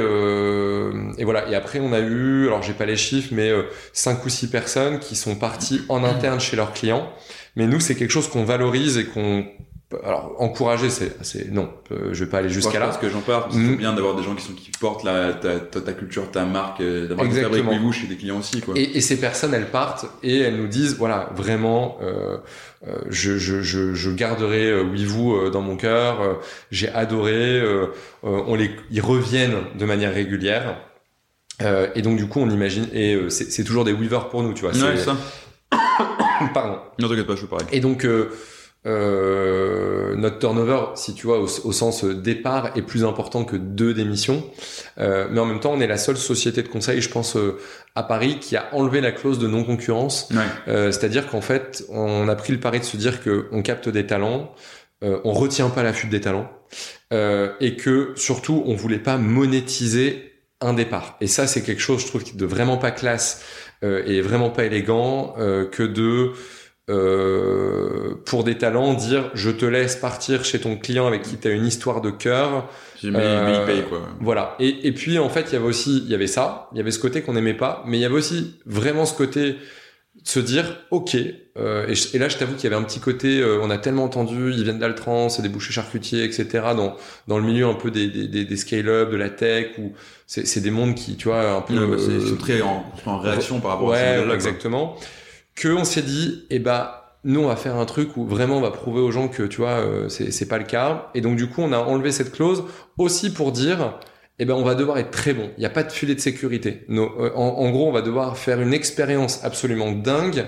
et voilà. Et après, on a eu, alors j'ai pas les chiffres, mais cinq ou six personnes qui sont parties en interne chez leurs clients. Mais nous, c'est quelque chose qu'on valorise et qu'on alors encourager c'est c'est non euh, je vais pas aller jusqu'à là. parce que j'en parle c'est mm. bien d'avoir des gens qui sont qui portent la ta, ta, culture ta marque euh, d'avoir des vous chez des clients aussi quoi. Et, et, ces personnes elles partent et elles nous disent voilà vraiment euh, euh je, je, je, je garderai euh, vous dans mon cœur j'ai adoré on les ils reviennent de manière régulière. Et donc du coup on imagine et c'est toujours des weavers pour nous tu vois ouais, ça. Pardon. Non t'inquiète pas je suis pareil. Et donc euh, notre turnover, si tu vois, au, sens départ, est plus important que deux démissions. Euh, mais en même temps, on est la seule société de conseil, je pense, euh, à Paris, qui a enlevé la clause de non-concurrence. Euh, c'est-à-dire qu'en fait, on a pris le pari de se dire que on capte des talents. euh, on retient pas la fuite des talents euh, et que surtout on voulait pas monétiser un départ. Et ça c'est quelque chose je trouve de vraiment pas classe euh, et vraiment pas élégant euh, que de euh, pour des talents dire je te laisse partir chez ton client avec qui tu as une histoire de cœur Mais, mais Euh, il paye quoi. voilà. Et, et puis en fait, il y avait aussi, il y avait ça, il y avait ce côté qu'on n'aimait pas, mais il y avait aussi vraiment ce côté de se dire, ok. euh, et, je- et là, je t'avoue qu'il y avait un petit côté, euh, on a tellement entendu, ils viennent d'Altran, c'est des bouchers charcutiers, etc. Dans dans le milieu un peu des des, des, des scale-up, de la tech, ou c'est c'est des mondes qui, tu vois, un peu. Ouais, bah, c'est- euh, c'est très en, en réaction par rapport à ce ouais, modèle-là, quoi. Exactement. Que on s'est dit, eh ben, nous, on va faire un truc où vraiment on va prouver aux gens que, tu vois, euh, c'est c'est pas le cas. Et donc, du coup, on a enlevé cette clause aussi pour dire, eh ben, on va devoir être très bon. Il n'y a pas de filet de sécurité. Nos- euh, en, en gros, on va devoir faire une expérience absolument dingue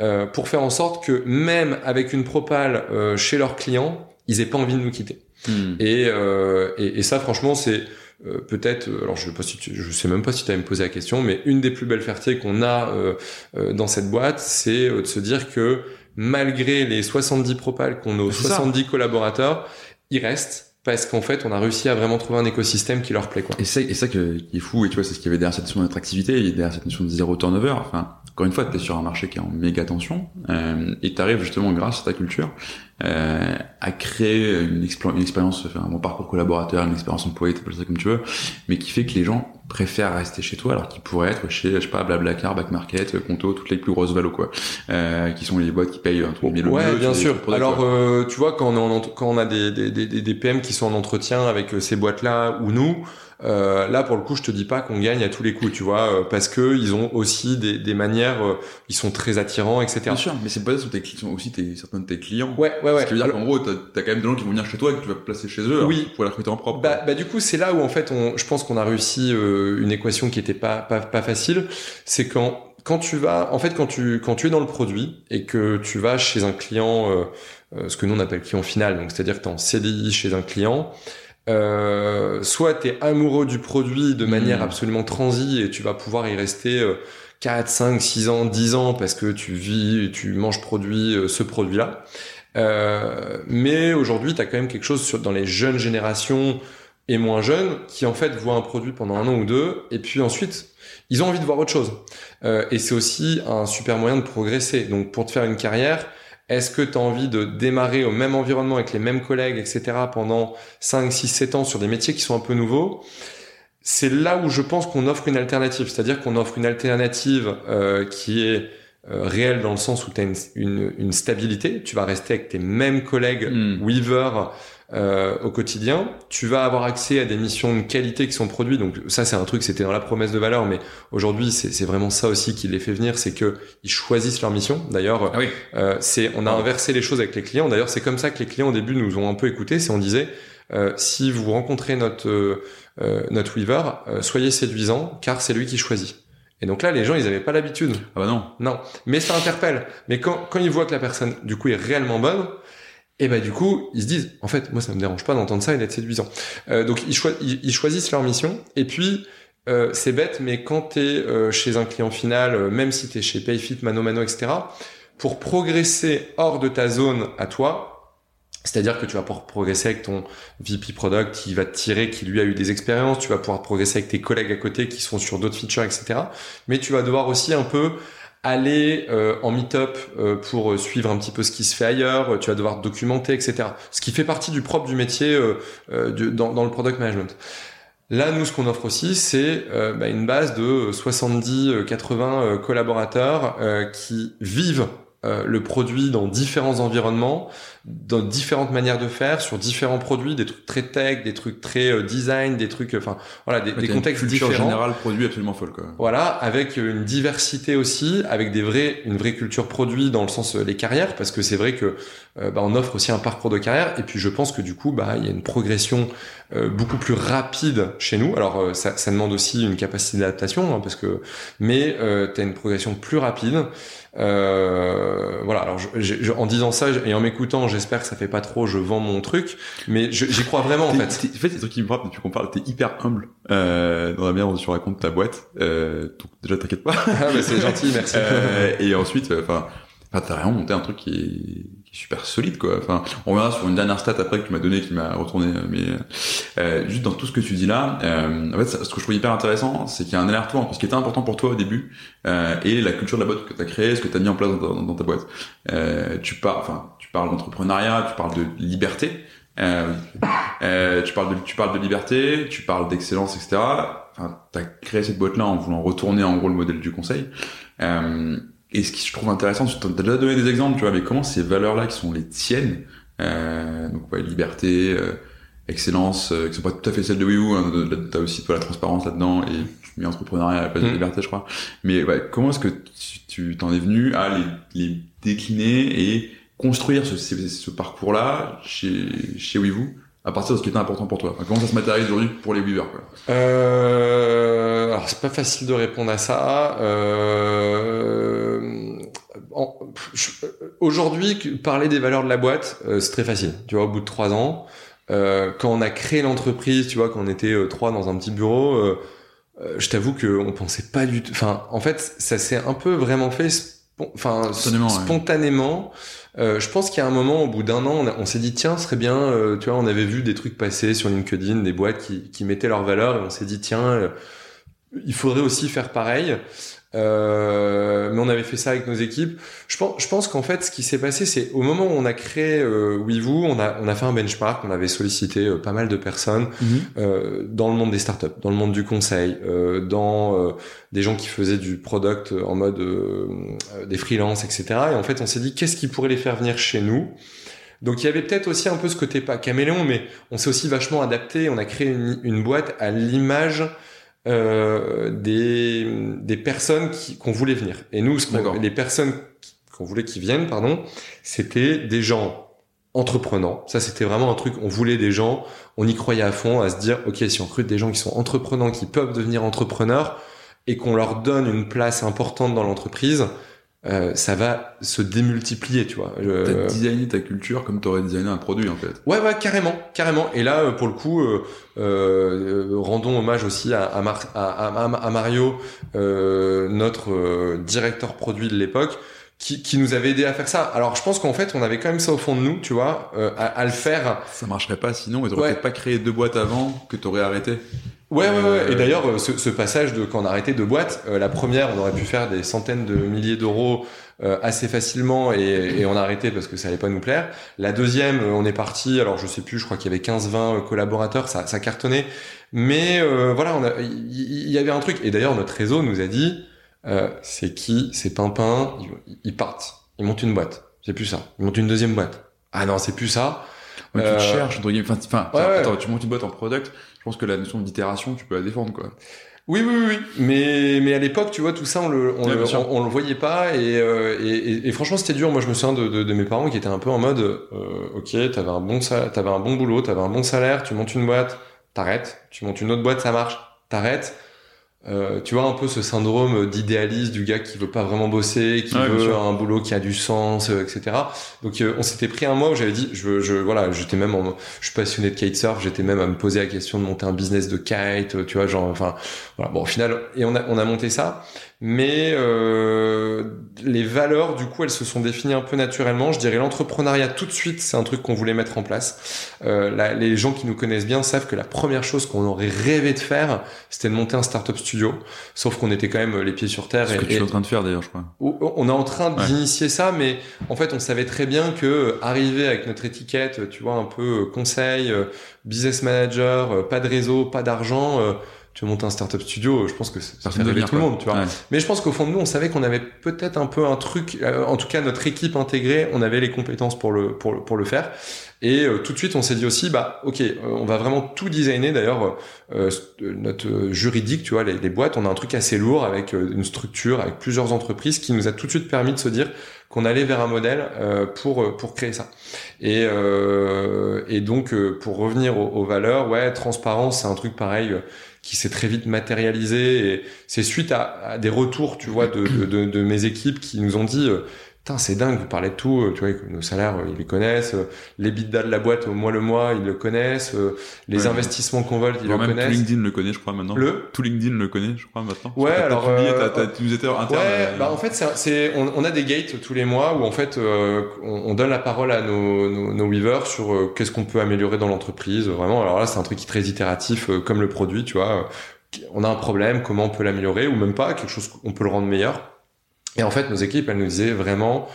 euh, pour faire en sorte que même avec une propale euh, chez leurs clients, ils aient pas envie de nous quitter. Hmm. Et, euh, et, et ça, franchement, c'est euh, peut-être, euh, alors je je sais même pas si tu as me posé la question, mais une des plus belles fiertés qu'on a euh, euh, dans cette boîte, c'est de se dire que malgré les 70 propales qu'on a aux C'est ça. 70 collaborateurs, ils restent parce qu'en fait, on a réussi à vraiment trouver un écosystème qui leur plaît, quoi. Et c'est ça qui est fou, et tu vois, c'est ce qu'il y avait derrière cette notion d'attractivité, et derrière cette notion de zéro turnover. Enfin, encore une fois, tu es sur un marché qui est en méga tension, euh, et tu arrives justement, grâce à ta culture, euh, à créer une, expérience, enfin, un bon parcours collaborateur, une expérience employée, t'appelles ça comme tu veux, mais qui fait que les gens préfèrent rester chez toi alors qu'ils pourraient être chez, je sais pas, Blablacar, Back Market, Conto, toutes les plus grosses valos, quoi, euh, qui sont les boîtes qui payent un truc bien le Ouais, bien sûr. Alors, euh, tu vois, quand on, ent- quand on a des, des, des, des PM qui sont en entretien avec euh, ces boîtes-là ou nous, euh, là, pour le coup, je te dis pas qu'on gagne à tous les coups, tu vois, euh, parce que ils ont aussi des, des manières, euh, ils sont très attirants, etc. Bien sûr, mais c'est pas sont, tes, cli- sont aussi tes, certains de tes clients. Ouais, ouais, ouais. Ce qui veut dire qu'en gros, t'as as quand même des gens qui vont venir chez toi et que tu vas placer chez eux. Oui. Pour les recruter en propre. Bah, bah du coup c'est là où en fait on, je pense qu'on a réussi euh, une équation qui était pas pas, pas facile. C'est quand quand tu vas en fait quand tu quand tu es dans le produit et que tu vas chez un client euh, ce que nous on appelle client final donc c'est à dire que tu es en CDI chez un client euh, soit tu es amoureux du produit de manière Mhm. absolument transie et tu vas pouvoir y rester euh, 4, 5, 6 ans, 10 ans parce que tu vis, tu manges produit, euh, ce produit-là. Euh, mais aujourd'hui, tu as quand même quelque chose sur, dans les jeunes générations et moins jeunes qui en fait voient un produit pendant un an ou deux et puis ensuite ils ont envie de voir autre chose. Euh, et c'est aussi un super moyen de progresser. Donc pour te faire une carrière, est-ce que tu as envie de démarrer au même environnement avec les mêmes collègues, etc. pendant 5, 6, 7 ans sur des métiers qui sont un peu nouveaux? C'est là où je pense qu'on offre une alternative. C'est-à-dire qu'on offre une alternative euh, qui est euh, réelle dans le sens où tu as une, une, une stabilité. Tu vas rester avec tes mêmes collègues Mm. Weaver euh, au quotidien. Tu vas avoir accès à des missions de qualité qui sont produites. Donc ça, c'est un truc, c'était dans la promesse de valeur, mais aujourd'hui, c'est vraiment ça aussi qui les fait venir, c'est que ils choisissent leur mission. D'ailleurs, Ah oui. euh, c'est on a inversé les choses avec les clients. D'ailleurs, c'est comme ça que les clients au début nous ont un peu écoutés. C'est on disait euh, si vous rencontrez notre euh, euh, notre Weaver, euh, soyez séduisant car c'est lui qui choisit. Et donc là, les gens, ils avaient pas l'habitude. Ah bah non. Non, mais ça interpelle. Mais quand, quand ils voient que la personne, du coup, est réellement bonne, et ben du coup, ils se disent, en fait, moi, ça me dérange pas d'entendre ça et d'être séduisant. Euh, donc, ils, choi- ils, ils choisissent leur mission. Et puis, euh, c'est bête, mais quand tu es chez un client final, euh, même si tu es chez Payfit, Mano Mano, etc., pour progresser hors de ta zone à toi, c'est-à-dire que tu vas pouvoir progresser avec ton VP Product qui va te tirer, qui lui a eu des expériences, tu vas pouvoir progresser avec tes collègues à côté qui sont sur d'autres features, etc. Mais tu vas devoir aussi un peu aller euh, en meet-up euh, pour euh, suivre un petit peu ce qui se fait ailleurs, tu vas devoir documenter, etc. Ce qui fait partie du propre du métier dans, le product management. Là, nous, ce qu'on offre aussi, c'est bah, une base de 70-80 collaborateurs qui vivent le produit dans différents environnements, dans différentes manières de faire, sur différents produits, des trucs très tech, des trucs très euh, design, des trucs, enfin voilà, des, Ouais, des t'as une contextes culture différents. générale produit absolument folle, quoi. Voilà, avec une diversité aussi, avec des vrais, une vraie culture produit dans le sens euh, les carrières, parce que c'est vrai que euh, bah, on offre aussi un parcours de carrière, et puis je pense que du coup, bah il y a une progression euh, beaucoup plus rapide chez nous. Alors euh, ça, ça demande aussi une capacité d'adaptation, hein, parce que, mais euh, tu as une progression plus rapide. Euh, voilà. Alors je- je- je- en disant ça et en m'écoutant, j'espère que ça fait pas trop, je vends mon truc, mais j'y crois vraiment en fait. En fait, c'est truc qui me frappe depuis qu'on parle, t'es hyper humble euh, dans la manière dont tu racontes ta boîte. Euh, donc déjà, t'inquiète pas. Ah, c'est gentil, merci. Euh, et ensuite, euh, enfin, t'as vraiment monté un truc qui est super solide quoi. Enfin, on verra sur une dernière stat après que tu m'as donné qui m'a retourné, mais euh, juste dans tout ce que tu dis là, euh, en fait, ce que je trouve hyper intéressant, c'est qu'il y a un aller-retour entre ce qui était important pour toi au début euh, et la culture de la boîte que tu as créée, ce que tu as mis en place dans, ta boîte. Euh, tu parles, enfin, tu parles d'entrepreneuriat, tu parles de liberté. Euh, euh, tu parles de tu parles de liberté, tu parles d'excellence, etc. Enfin, t'as créé cette boîte là en voulant retourner en gros le modèle du conseil. Euh, et ce qui je trouve intéressant, tu as déjà donné des exemples, tu vois, mais comment ces valeurs-là qui sont les tiennes, euh, donc ouais, liberté, euh, excellence, euh, qui sont pas tout à fait celles de WeWoo, hein, t'as aussi toi la transparence là-dedans et tu mets entrepreneuriat à la place de Mm. liberté, je crois. Mais ouais, comment est-ce que tu- t'en es venu à les, les décliner et construire ce, ce, ce parcours-là chez chez WeWoo à partir de ce qui était important pour toi? Enfin, Comment ça se matérialise aujourd'hui pour les Weavers quoi? Euh, alors c'est pas facile de répondre à ça. Euh, Aujourd'hui, parler des valeurs de la boîte, euh, c'est très facile. Tu vois, au bout de trois ans, euh, quand on a créé l'entreprise, tu vois, quand on était euh, trois dans un petit bureau, je t'avoue que on pensait pas du tout. Enfin, en fait, ça s'est un peu vraiment fait, spon- enfin, Spontanément, je pense qu'il y a un moment, au bout d'un an, on, a- on s'est dit tiens, ce serait bien. tu vois, on avait vu des trucs passer sur LinkedIn, des boîtes qui, qui mettaient leurs valeurs, et on s'est dit tiens, il faudrait aussi faire pareil. Euh, mais on avait fait ça avec nos équipes. Je pense, je pense qu'en fait, ce qui s'est passé, c'est au moment où on a créé euh, WeVoo, on a, on a fait un benchmark, on avait sollicité euh, pas mal de personnes euh, dans le monde des startups, dans le monde du conseil, euh, dans euh, des gens qui faisaient du product en mode des freelances, etc. Et en fait, on s'est dit qu'est-ce qui pourrait les faire venir chez nous? Donc il y avait peut-être aussi un peu ce côté pas caméléon, mais on s'est aussi vachement adapté. On a créé une, une boîte à l'image euh, des, des personnes qui- qu'on voulait venir. Et nous, les personnes qu'on voulait qu'ils viennent, pardon, c'était des gens entreprenants. Ça, c'était vraiment un truc. On voulait des gens. On y croyait à fond, à se dire, ok, si on recrute des gens qui sont entreprenants, qui peuvent devenir entrepreneurs, et qu'on leur donne une place importante dans l'entreprise, euh, ça va se démultiplier, tu vois. Je- T'as designé ta culture comme t'aurais designé un produit en fait. Ouais, ouais, carrément, carrément. Et là, euh, pour le coup, euh, euh, rendons hommage aussi à, à, Mar- à, à- à Mario, euh, notre euh, directeur produit de l'époque, qui, qui nous avait aidé à faire ça. Alors, je pense qu'en fait, on avait quand même ça au fond de nous, tu vois, euh, à, à le faire. Ça marcherait pas sinon, ils auraient Ouais. peut-être pas créé deux boîtes avant que t'aurais arrêté. Ouais, ouais, ouais. Euh, Et d'ailleurs, euh, ce, ce passage de quand on a arrêté deux boîtes, euh, la première, on aurait pu faire des centaines de milliers d'euros euh, assez facilement et, et on a arrêté parce que ça allait pas nous plaire. La deuxième, euh, on est parti, alors je sais plus, je crois qu'il y avait 15-20 collaborateurs, ça, ça cartonnait. Mais euh, voilà, il y, avait un truc. Et d'ailleurs, notre réseau nous a dit, euh, c'est qui? C'est Pimpin, ils, ils partent, ils montent une boîte. C'est plus ça. Ils montent une deuxième boîte. Ah non, c'est plus ça. Ouais, tu Euh, te cherches, guillemets. Enfin, enfin, Ouais, ouais. attends, tu montes une boîte en product, pense que la notion d'itération, tu peux la défendre, quoi. Oui, oui, oui. Mais, mais à l'époque, tu vois, tout ça, on le, on, Ouais, le, bien sûr. on, on le voyait pas. Et, euh, et, et- et franchement, c'était dur. Moi, je me souviens de, de, de mes parents qui étaient un peu en mode, euh, ok, t'avais un bon, t'avais un bon boulot, t'avais un bon salaire, tu montes une boîte, t'arrêtes. Tu montes une autre boîte, ça marche, t'arrêtes. Euh, tu vois un peu ce syndrome d'idéaliste du gars qui veut pas vraiment bosser, qui veut un boulot qui a du sens, euh, etc. Donc euh, on s'était pris un mois où j'avais dit, je, je voilà, j'étais même, en, je suis passionné de kitesurf, j'étais même à me poser la question de monter un business de kite, tu vois, genre, enfin, voilà. Bon, au final, et on a, on a monté ça, mais euh, les valeurs, du coup, elles se sont définies un peu naturellement. Je dirais l'entrepreneuriat tout de suite, c'est un truc qu'on voulait mettre en place. Euh, les gens qui nous connaissent bien savent que la première chose qu'on aurait rêvé de faire, c'était de monter un startup studio. Sauf qu'on était quand même les pieds sur terre. C'est ce et- que tu es en train de faire, d'ailleurs, je crois. on est en train Ouais. d'initier ça, mais en fait, on savait très bien que euh, arriver avec notre étiquette, tu vois, un peu euh, conseil, euh, business manager, pas de réseau, pas d'argent, euh, tu veux monter un startup studio, je pense que ça fait rêver tout le quoi. monde, tu vois. Ouais. Mais je pense qu'au fond de nous, on savait qu'on avait peut-être un peu un truc, euh, en tout cas notre équipe intégrée, on avait les compétences pour le pour le, pour le faire. Et euh, tout de suite, on s'est dit aussi, bah ok, euh, on va vraiment tout designer. D'ailleurs, euh, euh, notre euh, juridique, tu vois, les, les boîtes, on a un truc assez lourd avec une structure, avec plusieurs entreprises, qui nous a tout de suite permis de se dire qu'on allait vers un modèle pour pour créer ça. Et et donc pour revenir aux, aux valeurs, ouais, transparence, c'est un truc pareil. Qui s'est très vite matérialisé et c'est suite à, des retours tu vois de mes équipes qui nous ont dit euh, c'est dingue, vous parlez de tout, euh, tu vois, nos salaires, euh, ils les connaissent, euh, les bidas de la boîte au mois le mois, ils le connaissent, les investissements qu'on vole, ils le connaissent. Tout LinkedIn le connaît, je crois, maintenant. Le Tout LinkedIn le connaît, je crois, maintenant. Ouais, alors. Publié, t'as, t'as newsletter interne. Ouais, bah, en fait, c'est, on, on, a des gates tous les mois où, en fait, on, on, donne la parole à nos, nos, nos weavers sur qu'est-ce qu'on peut améliorer dans l'entreprise. Vraiment, alors là, c'est un truc qui est très itératif, comme le produit, tu vois. On a un problème, comment on peut l'améliorer, ou même pas, quelque chose qu'on peut le rendre meilleur. Et en fait, nos équipes, elles nous disaient vraiment,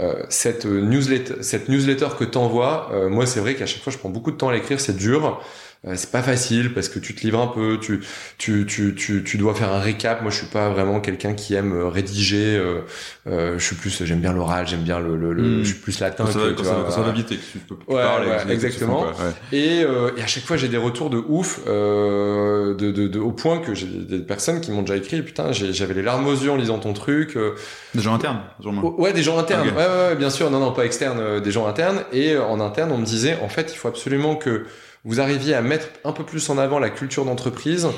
euh, cette newsletter, que t'envoies, euh, moi c'est vrai qu'à chaque fois je prends beaucoup de temps à l'écrire, c'est dur. Euh, c'est pas facile parce que tu te livres un peu, tu, tu, tu, tu, tu dois faire un récap. Moi, je suis pas vraiment quelqu'un qui aime euh, rédiger. Euh, euh, je suis plus, j'aime bien l'oral, j'aime bien le, le, le Hmm. je suis plus latin. Quand que, tu vois, quand voilà. que tu peux Ouais, parles et ouais, exactement. quoi, ouais. Et, euh, et à chaque fois, j'ai des retours de ouf, euh, de, de, de, au point que j'ai des personnes qui m'ont déjà écrit, putain, j'avais les larmes aux yeux en lisant ton truc. Des gens internes, sûrement. Oh, Ouais, des gens internes. Ouais, ouais, bien sûr. Non, non, pas externes, des gens internes. Et euh, en interne, on me disait, en fait, il faut absolument que vous arriviez à mettre un peu plus en avant la culture d'entreprise.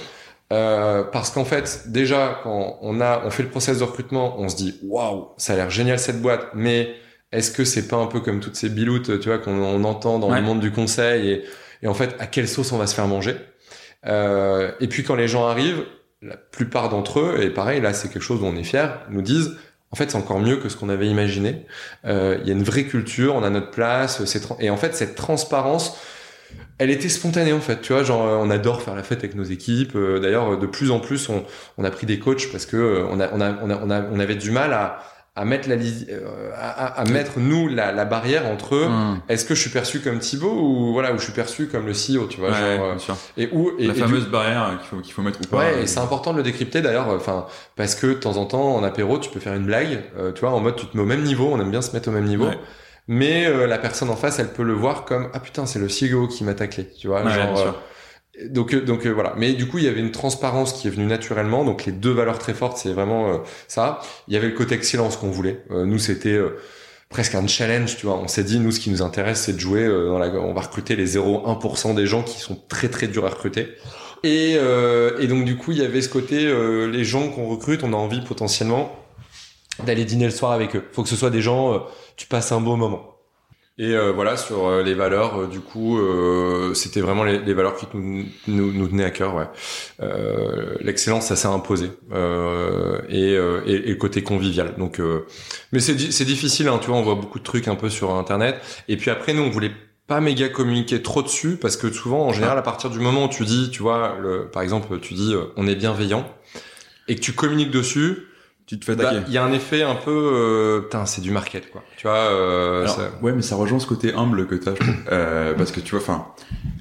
Euh, parce qu'en fait, déjà, quand on a, on fait le process de recrutement, on se dit, waouh, ça a l'air génial cette boîte, mais est-ce que c'est pas un peu comme toutes ces biloutes, tu vois, qu'on on entend dans Ouais. le monde du conseil et, et en fait, à quelle sauce on va se faire manger? Euh, Et puis quand les gens arrivent, la plupart d'entre eux, et pareil, là, c'est quelque chose dont on est fier, nous disent, en fait, c'est encore mieux que ce qu'on avait imaginé. Euh, Il y a une vraie culture, on a notre place, c'est et en fait, cette transparence, elle était spontanée en fait. Tu vois, genre, euh, on adore faire la fête avec nos équipes. Euh, D'ailleurs, de plus en plus, on, on a pris des coachs parce que euh, on, a, on, a, on, a, on, avait du mal à, à mettre la, euh, à, à- mettre nous la, la barrière entre Hum. est-ce que je suis perçu comme Thibaut ou voilà ou je suis perçu comme le CEO, tu vois, Ouais, genre, euh, bien sûr. et où et, La et du- fameuse barrière qu'il faut, qu'il faut mettre ou pas. Ouais, euh, et c'est important de le décrypter d'ailleurs, enfin, parce que de temps en temps, en apéro, tu peux faire une blague, euh, tu vois, en mode tu te mets au même niveau, on aime bien se mettre au même niveau, Ouais. Mais euh, la personne en face, elle peut le voir comme ah putain, c'est le CEO qui m'a taclé, tu vois, Ouais, genre. bien sûr. euh, donc, euh, donc euh, voilà. Mais du coup, il y avait une transparence qui est venue naturellement. Donc les deux valeurs très fortes, c'est vraiment euh, ça. Il y avait le côté excellence qu'on voulait. Euh, nous, c'était euh, presque un challenge, tu vois. On s'est dit, nous, ce qui nous intéresse, c'est de jouer euh, dans la. On va recruter les 0,1% des gens qui sont très très durs à recruter. Et, euh, et donc du coup, il y avait ce côté, euh, les gens qu'on recrute, on a envie potentiellement d'aller dîner le soir avec eux. Faut que ce soit des gens, euh, tu passes un beau moment. Et euh, voilà sur euh, les valeurs, euh, du coup, euh, c'était vraiment les, les valeurs qui nous, nous, nous tenaient à cœur. Ouais. Euh, L'excellence, ça s'est imposé euh, et, et, et le côté convivial. Donc, mais c'est di- c'est difficile, hein, tu vois. On voit beaucoup de trucs un peu sur internet. Et puis après, nous, on voulait pas méga communiquer trop dessus parce que souvent, en général, à partir du moment où tu dis, tu vois, le, par exemple, tu dis, on est bienveillant et que tu communiques dessus, Tu te fais bah, attaquer. il y a un effet un peu, euh, putain, c'est du market, quoi. Tu vois. Euh, Alors, ça- ouais, mais ça rejoint ce côté humble que t'as. Euh, parce que tu vois, enfin,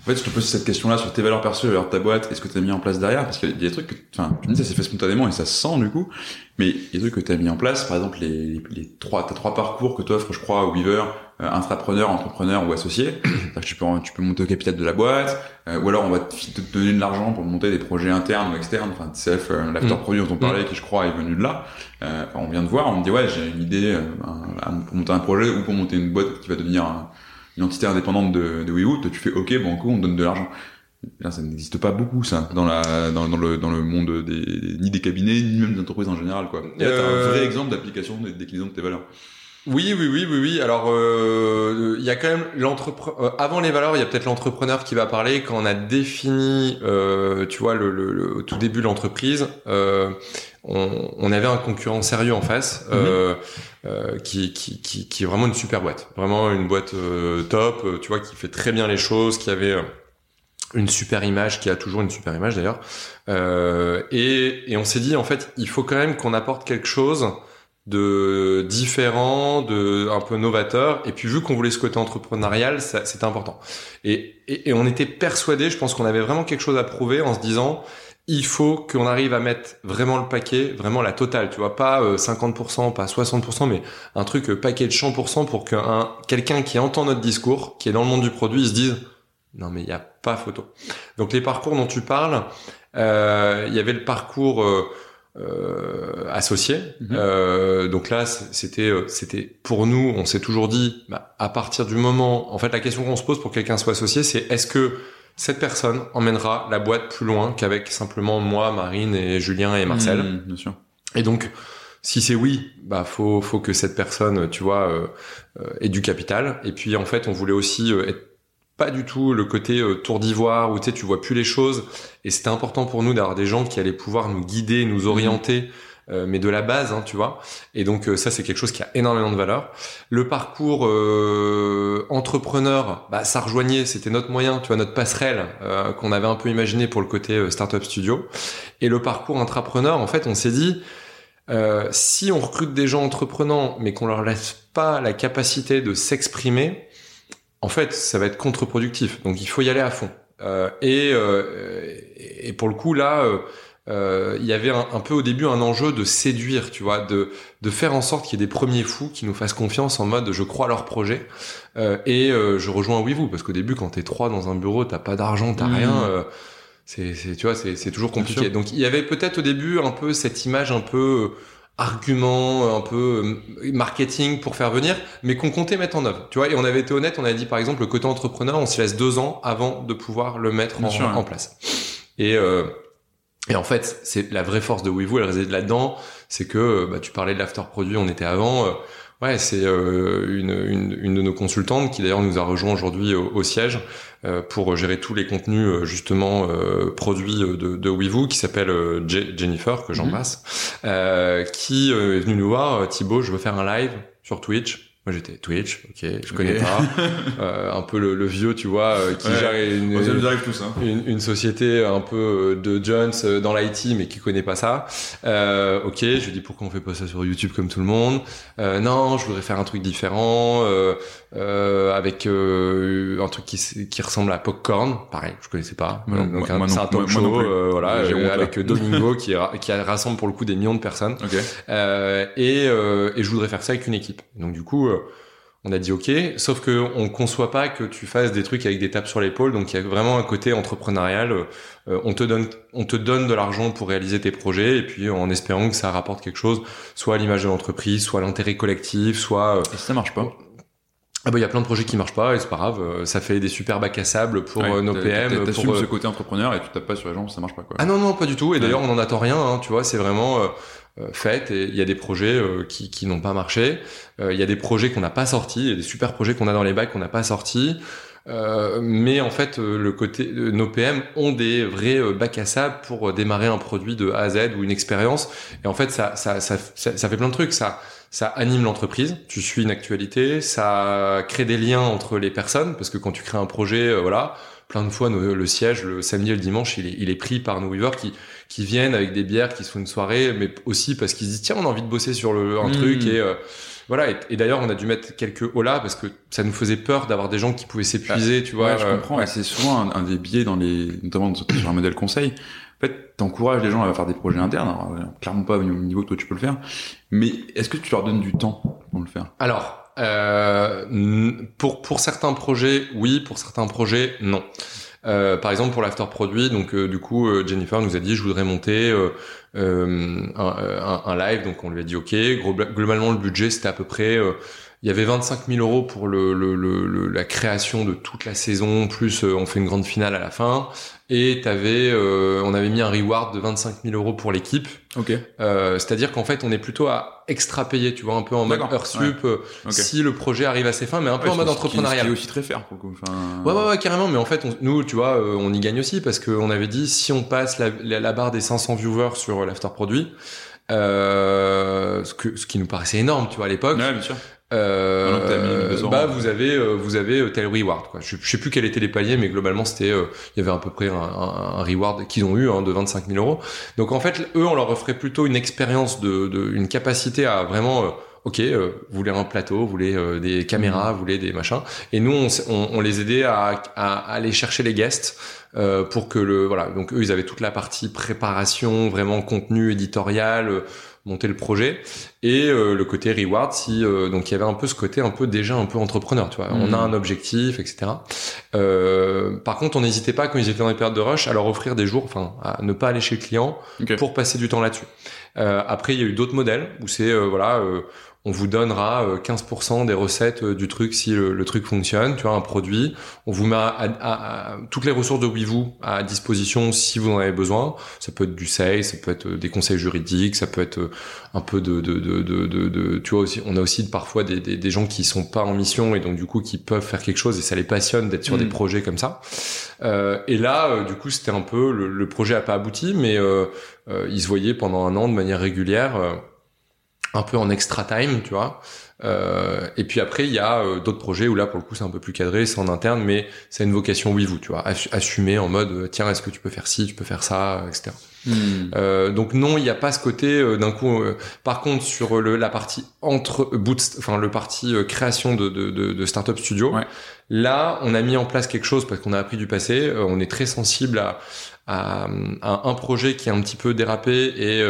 en fait, je te pose cette question-là sur tes valeurs perso, les valeurs de ta boîte, et ce que t'as mis en place derrière, parce qu'il y a des trucs que, enfin, tu me dis, ça s'est fait spontanément et ça se sent, du coup, mais il y a des trucs que t'as mis en place, par exemple, les, les, les trois, t'as trois parcours que t'offres, je crois, au Weaver, intrapreneur, entrepreneur ou associé. Que tu peux, tu peux monter au capital de la boîte, euh, ou alors on va te, te donner de l'argent pour monter des projets internes ou externes, enfin, TCF, euh, l'after Mm. produit dont on parlait, qui je crois est venu de là. Euh, enfin, on vient de voir, on me dit ouais j'ai une idée euh, un- un- pour monter un projet ou pour monter une boîte qui va devenir un- une entité indépendante de, de WeWoot, tu fais ok bon coup on te donne de l'argent. Là, ça n'existe pas beaucoup ça dans la dans, dans le dans le monde des, ni des cabinets ni même des entreprises en général quoi. Et là t'as Euh, un vrai exemple d'application des déclinaison de tes valeurs. Oui, oui, oui, oui, oui. Alors, euh, il y a quand même l'entrepreneur. avant les valeurs, il y a peut-être l'entrepreneur qui va parler quand on a défini, euh, tu vois, le, le- le- au tout début de l'entreprise. euh, on, on avait un concurrent sérieux en face, euh, euh, qui, qui, qui, qui est vraiment une super boîte, vraiment une boîte euh, top, tu vois, qui fait très bien les choses, qui avait une super image, qui a toujours une super image d'ailleurs. Euh, et, et on s'est dit en fait, il faut quand même qu'on apporte quelque chose de différent, de un peu novateur. Et puis vu qu'on voulait ce côté entrepreneurial, c'était important. Et, et, et on était persuadé, je pense qu'on avait vraiment quelque chose à prouver en se disant, il faut qu'on arrive à mettre vraiment le paquet, vraiment la totale, tu vois, pas euh, 50%, pas 60%, mais un truc euh, paquet de 100% pour qu'un quelqu'un qui entend notre discours, qui est dans le monde du produit, il se dise, non mais il n'y a pas photo. Donc les parcours dont tu parles, euh, il y avait le parcours euh, euh, associé. Mhm. Euh, donc là, c'était, euh, c'était pour nous, on s'est toujours dit, bah, à partir du moment, en fait, la question qu'on se pose pour que quelqu'un soit associé, c'est est-ce que cette personne emmènera la boîte plus loin qu'avec simplement moi, Marine et Julien et Marcel? Mmh, bien sûr. Et donc, Si c'est oui, bah faut faut que cette personne, tu vois, euh, euh, ait du capital. Et puis en fait, on voulait aussi euh, être pas du tout le côté tour d'ivoire où tu sais tu vois plus les choses. Et c'était important pour nous d'avoir des gens qui allaient pouvoir nous guider, nous Mhm. orienter. euh, mais de la base, hein, tu vois. Et donc euh, ça, c'est quelque chose qui a énormément de valeur. Le parcours euh, entrepreneur, bah, ça rejoignait, c'était notre moyen, tu vois, notre passerelle euh, qu'on avait un peu imaginé pour le côté euh, startup studio. Et le parcours intrapreneur, en fait, on s'est dit, euh, si on recrute des gens entreprenants, mais qu'on leur laisse pas la capacité de s'exprimer, en fait, ça va être contre-productif. Donc, il faut y aller à fond. Euh, et, euh, et pour le coup, là, euh, euh, il y avait un, un peu au début un enjeu de séduire, tu vois, de, de faire en sorte qu'il y ait des premiers fous qui nous fassent confiance en mode je crois à leur projet euh, et euh, je rejoins oui vous parce qu'au début quand t'es trois dans un bureau t'as pas d'argent t'as Mhm. rien euh, c'est c'est tu vois c'est c'est toujours compliqué donc il y avait peut-être au début un peu cette image un peu euh, argument un peu euh, marketing pour faire venir mais qu'on comptait mettre en œuvre tu vois et on avait été honnête on avait dit par exemple le côté entrepreneur on se laisse deux ans avant de pouvoir le mettre Bien en, sûr, ouais. en place et euh, et en fait, c'est la vraie force de Weevoo, elle réside là-dedans. C'est que, euh, bah, tu parlais de l'after produit, on était avant. euh, ouais, c'est euh, une, une, une de nos consultantes qui d'ailleurs nous a rejoint aujourd'hui au, au siège euh, pour gérer tous les contenus euh, justement euh, produits de, de Weevoo, qui s'appelle Je- Jennifer que j'embrasse, euh, qui est venue nous voir. Thibaut, je veux faire un live sur Twitch. Moi j'étais Twitch, ok, je connais pas. Euh, un peu le, le vieux, tu vois, euh, qui Ouais. gère une, tous, hein. une, une société un peu euh, de Jones euh, dans l'IT mais qui connaît pas ça. Euh, ok, je lui dis pourquoi on fait pas ça sur YouTube comme tout le monde? Euh, non, je voudrais faire un truc différent euh, euh, avec euh, un truc qui, qui ressemble à Popcorn. Pareil, je connaissais pas. Donc moi c'est un talk show, voilà, avec Domingo qui, ra- qui rassemble pour le coup des millions de personnes. Ok. Euh, et, euh, et je voudrais faire ça avec une équipe. Donc du coup, on a dit ok, sauf que on conçoit pas que tu fasses des trucs avec des tapes sur l'épaule. Donc il y a vraiment un côté entrepreneurial. Euh, on te donne, on te donne de l'argent pour réaliser tes projets, et puis en espérant que ça rapporte quelque chose, soit à l'image de l'entreprise, soit à l'intérêt collectif, soit euh, Et ça marche pas ah bah il y a plein de projets qui marchent pas et c'est pas grave. euh, Ça fait des super bacs à sable pour Ouais, euh, nos PM. t'as- pour, T'assumes euh, ce côté entrepreneur et tu tapes pas sur les gens, ça marche pas, quoi. ah non, non, pas du tout. Et d'ailleurs, on n'en attend rien. Hein, tu vois, c'est vraiment euh, fait. Et il y a des projets euh, qui, qui n'ont pas marché. Euh, Il y a des projets qu'on n'a pas sortis. Il y a des super projets qu'on a dans les bacs qu'on n'a pas sortis. Euh, mais en fait, euh, le côté, euh, nos PM ont des vrais bacs à sable pour démarrer un produit de A à Z ou une expérience. Et en fait, ça, ça, ça, ça, ça fait plein de trucs. Ça, ça anime l'entreprise. Tu suis une actualité. Ça crée des liens entre les personnes parce que quand tu crées un projet, euh, voilà, plein de fois nos- le siège le samedi et le dimanche, il est, il est pris par nos weavers qui qui viennent avec des bières, qui se font une soirée, mais aussi parce qu'ils se disent tiens, on a envie de bosser sur le, un Mm. truc et euh, voilà. Et, et d'ailleurs, on a dû mettre quelques holas parce que ça nous faisait peur d'avoir des gens qui pouvaient s'épuiser, tu vois. Ouais, je euh, comprends. Et c'est souvent un, un des biais dans les, notamment sur un modèle conseil. En fait, t'encourages les gens à faire des projets internes. Alors, euh, clairement pas au niveau que toi tu peux le faire. Mais est-ce que tu leur donnes du temps pour le faire? Alors, euh, pour pour certains projets, oui. Pour certains projets, non. Euh, par exemple pour l'after produit, donc du coup Jennifer nous a dit je voudrais monter un, live, donc on lui a dit ok. Globalement le budget c'était à peu près, il y avait 25 000 euros pour le, la création de toute la saison, plus on fait une grande finale à la fin, et t'avais, euh, on avait mis un reward de 25 000 euros pour l'équipe. Ok. Euh, C'est-à-dire qu'en fait on est plutôt à extra payer, tu vois, un peu en mode heure sup, euh, si le projet arrive à ses fins, mais un peu Ouais, en mode qui- Ce entrepreneurial. qui est aussi très fair pour le coup. Ouais, ouais, ouais, carrément. Mais en fait, on- nous, tu vois, euh, on y gagne aussi parce qu'on avait dit si on passe la, la, la barre des 500 viewers sur l'after produit, euh, ce, que, ce qui nous paraissait énorme, tu vois, à l'époque. Ouais, bien sûr. Euh, Maintenant que t'as 1200, bah ouais. vous avez euh, vous avez euh, tel reward quoi. Je, je sais plus quels étaient les paliers mais globalement c'était euh, il y avait à peu près un, un, un reward qu'ils ont eu hein, de 25 000 euros. Donc en fait eux on leur offrait plutôt une expérience de, de une capacité à vraiment euh, ok euh, vous voulez un plateau vous voulez euh, des caméras vous voulez des machins et nous on, on les aidait à, à aller chercher les guests euh, pour que le voilà donc eux ils avaient toute la partie préparation vraiment contenu éditorial euh, monter le projet. Et euh, le côté reward si euh, donc il y avait un peu ce côté un peu déjà un peu entrepreneur tu vois. On Mhm. a un objectif etc euh, par contre on n'hésitait pas quand ils étaient dans les périodes de rush à leur offrir des jours enfin à ne pas aller chez le client pour passer du temps là-dessus. Euh, après il y a eu d'autres modèles où c'est euh, voilà euh, on vous donnera 15% des recettes du truc si le, truc fonctionne, tu vois, un produit. On vous met à, toutes les ressources de WeVoo à disposition si vous en avez besoin. Ça peut être du sales, ça peut être des conseils juridiques, ça peut être un peu de, de, de, de, de tu vois aussi, on a aussi parfois des, des, des, gens qui sont pas en mission et donc du coup qui peuvent faire quelque chose et ça les passionne d'être sur des mm. projets comme ça. Euh, et là, du coup, c'était un peu le, projet a pas abouti, mais euh, ils se voyaient pendant un an de manière régulière un peu en extra time, tu vois. Euh, et puis après, il y a euh, d'autres projets où là, pour le coup, c'est un peu plus cadré, c'est en interne, mais c'est une vocation oui vous, tu vois, assumer en mode euh, tiens, est-ce que tu peux faire ci, tu peux faire ça, etc. Hmm. Euh, donc non, il n'y a pas ce côté d'un coup. par contre, sur le, la partie entre boot, enfin le parti création de, de, de, de startup studio, là, on a mis en place quelque chose parce qu'on a appris du passé. on est très sensible à, à, à, un projet qui est un petit peu dérapé et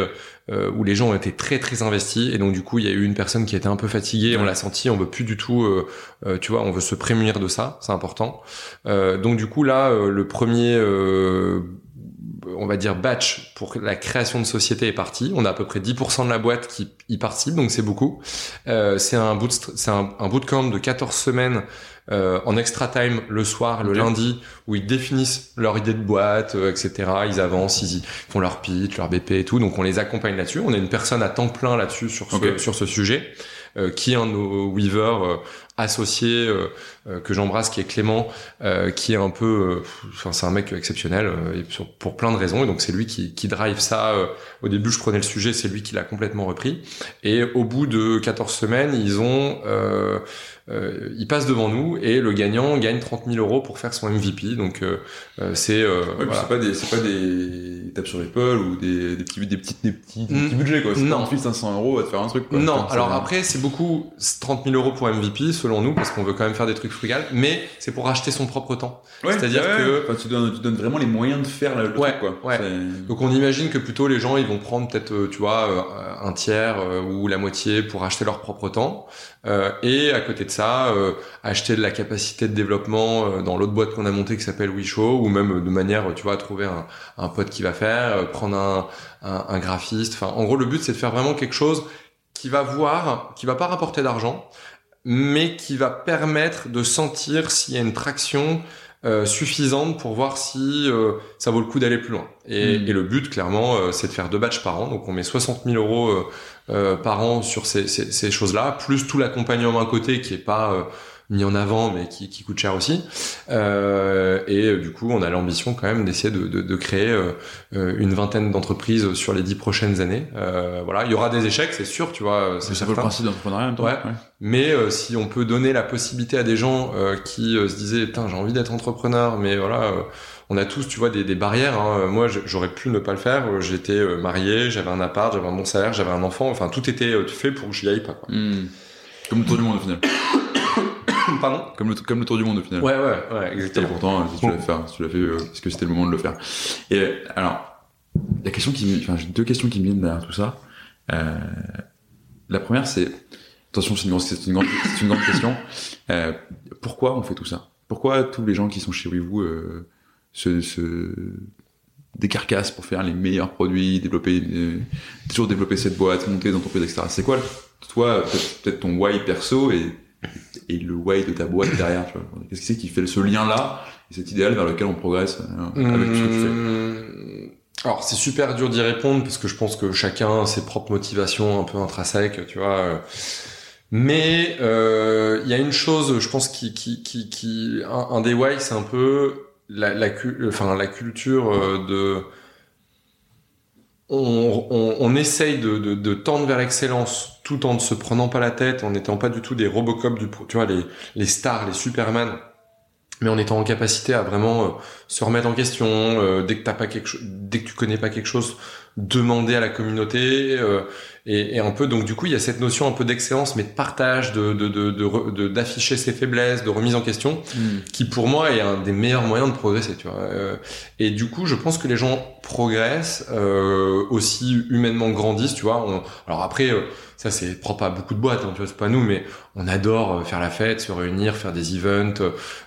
euh, où les gens ont été très très investis et donc du coup il y a eu une personne qui était un peu fatiguée, on l'a senti, on veut plus du tout, euh, euh, tu vois, on veut se prémunir de ça, c'est important. donc du coup là le premier on va dire batch pour la création de société est parti. On a à peu près 10% de la boîte qui y participe, donc c'est beaucoup. Euh, c'est un, boot, c'est un, un bootcamp de 14 semaines euh, en extra time le soir, le lundi, où ils définissent leur idée de boîte, euh, etc. Ils avancent, ils, font leur pitch, leur BP et tout. Donc on les accompagne là-dessus. On a une personne à temps plein là-dessus sur ce, sur ce sujet. Euh, qui est un de nos weavers euh, associés euh, que j'embrasse, qui est Clément, qui est un peu, enfin c'est un mec exceptionnel pour plein de raisons. Et donc c'est lui qui, qui drive ça. au début, je prenais le sujet, c'est lui qui l'a complètement repris. Et au bout de 14 semaines, ils ont euh, il passe devant nous et le gagnant gagne 30 000 euros pour faire son MVP. Donc euh, euh c'est euh, c'est pas des c'est pas des tapes sur l'épaule ou des, des petits des petits des petits, des petits budgets quoi. Non. 500 euros à te faire un truc. Quoi. Non. Alors après c'est beaucoup 30 000 euros pour MVP selon nous parce qu'on veut quand même faire des trucs frugales, mais c'est pour acheter son propre temps. C'est-à-dire que enfin, tu, donnes, tu donnes vraiment les moyens de faire le ouais, truc quoi. Ouais. Donc on imagine que plutôt les gens ils vont prendre peut-être euh, tu vois un tiers ou la moitié pour acheter leur propre temps. Euh, et à côté de ça, euh, acheter de la capacité de développement euh, dans l'autre boîte qu'on a montée qui s'appelle WeShow, ou même de manière, tu vois, trouver un, un pote qui va faire, prendre un, un, un graphiste. Enfin, en gros, le but c'est de faire vraiment quelque chose qui va voir, qui va pas rapporter d'argent, mais qui va permettre de sentir s'il y a une traction euh, suffisante pour voir si euh, ça vaut le coup d'aller plus loin. Et, hmm. et le but, clairement, euh, c'est de faire deux batchs par an. Donc on met 60 000 euros par an sur ces, ces, ces choses-là, plus tout l'accompagnement à côté qui est pas mis en avant, mais qui, qui coûte cher aussi. Euh, et euh, du coup, on a l'ambition quand même d'essayer de, de, de créer euh, une vingtaine d'entreprises sur les dix prochaines années. Euh, voilà, il y aura des échecs, c'est sûr, tu vois. C'est le principe d'entrepreneuriat. Ouais. ouais. Mais si on peut donner la possibilité à des gens qui se disaient, putain, j'ai envie d'être entrepreneur, mais voilà on a tous, tu vois, des, des barrières. Hein. Moi, j'aurais pu ne pas le faire. J'étais marié, j'avais un appart, j'avais un bon salaire, j'avais un enfant. Enfin, tout était fait pour que j'y aille pas. Quoi. Hmm. Comme le monde au final. Pardon? Comme le, comme le tour du monde au final. Ouais, ouais, ouais, exactement. Et pourtant, si tu l'as fait, si tu l'as fait, euh, parce que c'était le moment de le faire. Et alors, la question qui, enfin, j'ai deux questions qui me viennent derrière tout ça. Euh, la première, c'est, attention, c'est une, grande, c'est une, grande, une grande question. Euh, pourquoi on fait tout ça? Pourquoi tous les gens qui sont chez vous euh, se, se décarcassent pour faire les meilleurs produits, développer, euh, toujours développer cette boîte, monter des entreprises, etc. C'est quoi, toi, peut-être, ton why perso et et le why de ta boîte derrière Qu'est-ce que c'est qui fait ce lien-là et cet idéal vers lequel on progresse euh, avec ce que tu fais? Mmh. alors c'est super dur d'y répondre parce que je pense que chacun a ses propres motivations un peu intrinsèques, tu vois. Mais euh, il y a une chose, je pense, qui, qui, qui, qui un, des why, c'est un peu la, culture euh, de on, on, essaye de, tendre vers l'excellence tout en ne se prenant pas la tête, en n'étant pas du tout des Robocop du, tu vois, les, stars, les Superman, mais en étant en capacité à vraiment euh, se remettre en question euh, dès que pas que tu connais pas quelque chose, demander à la communauté et, et, un peu donc du coup il y a cette notion un peu d'excellence mais de partage de de d'afficher de, ses faiblesses de remise en question mm. qui pour moi est un des meilleurs moyens de progresser tu vois euh, et du coup je pense que les gens progressent euh, aussi humainement grandissent tu vois alors après ça c'est propre à beaucoup de boîtes, hein, tu vois, c'est pas nous, mais on adore euh, faire la fête, se réunir, faire des events,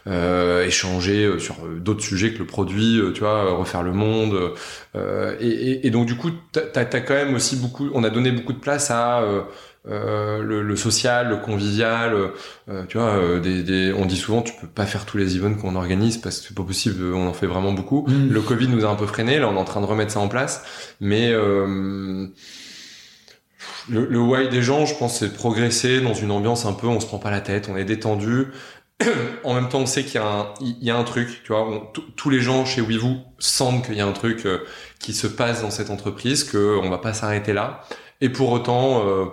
euh, échanger euh, sur euh, d'autres sujets que le produit, tu vois, refaire le monde. Euh, et, donc du coup, t'as as quand même aussi beaucoup, on a donné beaucoup de place à euh, le, le, social, le convivial. Euh, tu vois, euh, des, des, on dit souvent, tu peux pas faire tous les events qu'on organise parce que c'est pas possible. On en fait vraiment beaucoup. Mm. Le Covid nous a un peu freiné. Là, on est en train de remettre ça en place, mais euh, le, le why des gens, je pense, c'est de progresser dans une ambiance un peu, on se prend pas la tête, on est détendu. en même temps, on sait qu'il y a un, il y a un truc, tu vois. on- tous- les gens chez WeVoo sentent qu'il y a un truc euh, qui se passe dans cette entreprise, que on va pas s'arrêter là. Et pour autant, euh,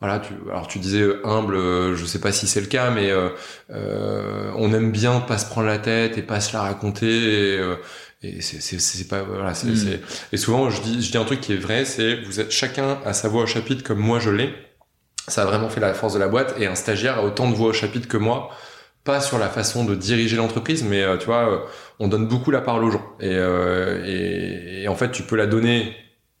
voilà, tu, alors tu disais humble, euh, je sais pas si c'est le cas, mais euh, euh, on aime bien pas se prendre la tête et pas se la raconter. Et, euh, et c'est, pas voilà, c'est, Mm. c'est- et souvent je dis, je dis un truc qui est vrai, c'est vous êtes chacun à sa voix au chapitre comme moi je l'ai. Ça a vraiment fait la force de la boîte et un stagiaire a autant de voix au chapitre que moi pas sur la façon de diriger l'entreprise, mais euh, tu vois, euh, on donne beaucoup la parole aux gens. Et, euh, et, et en fait, tu peux la donner.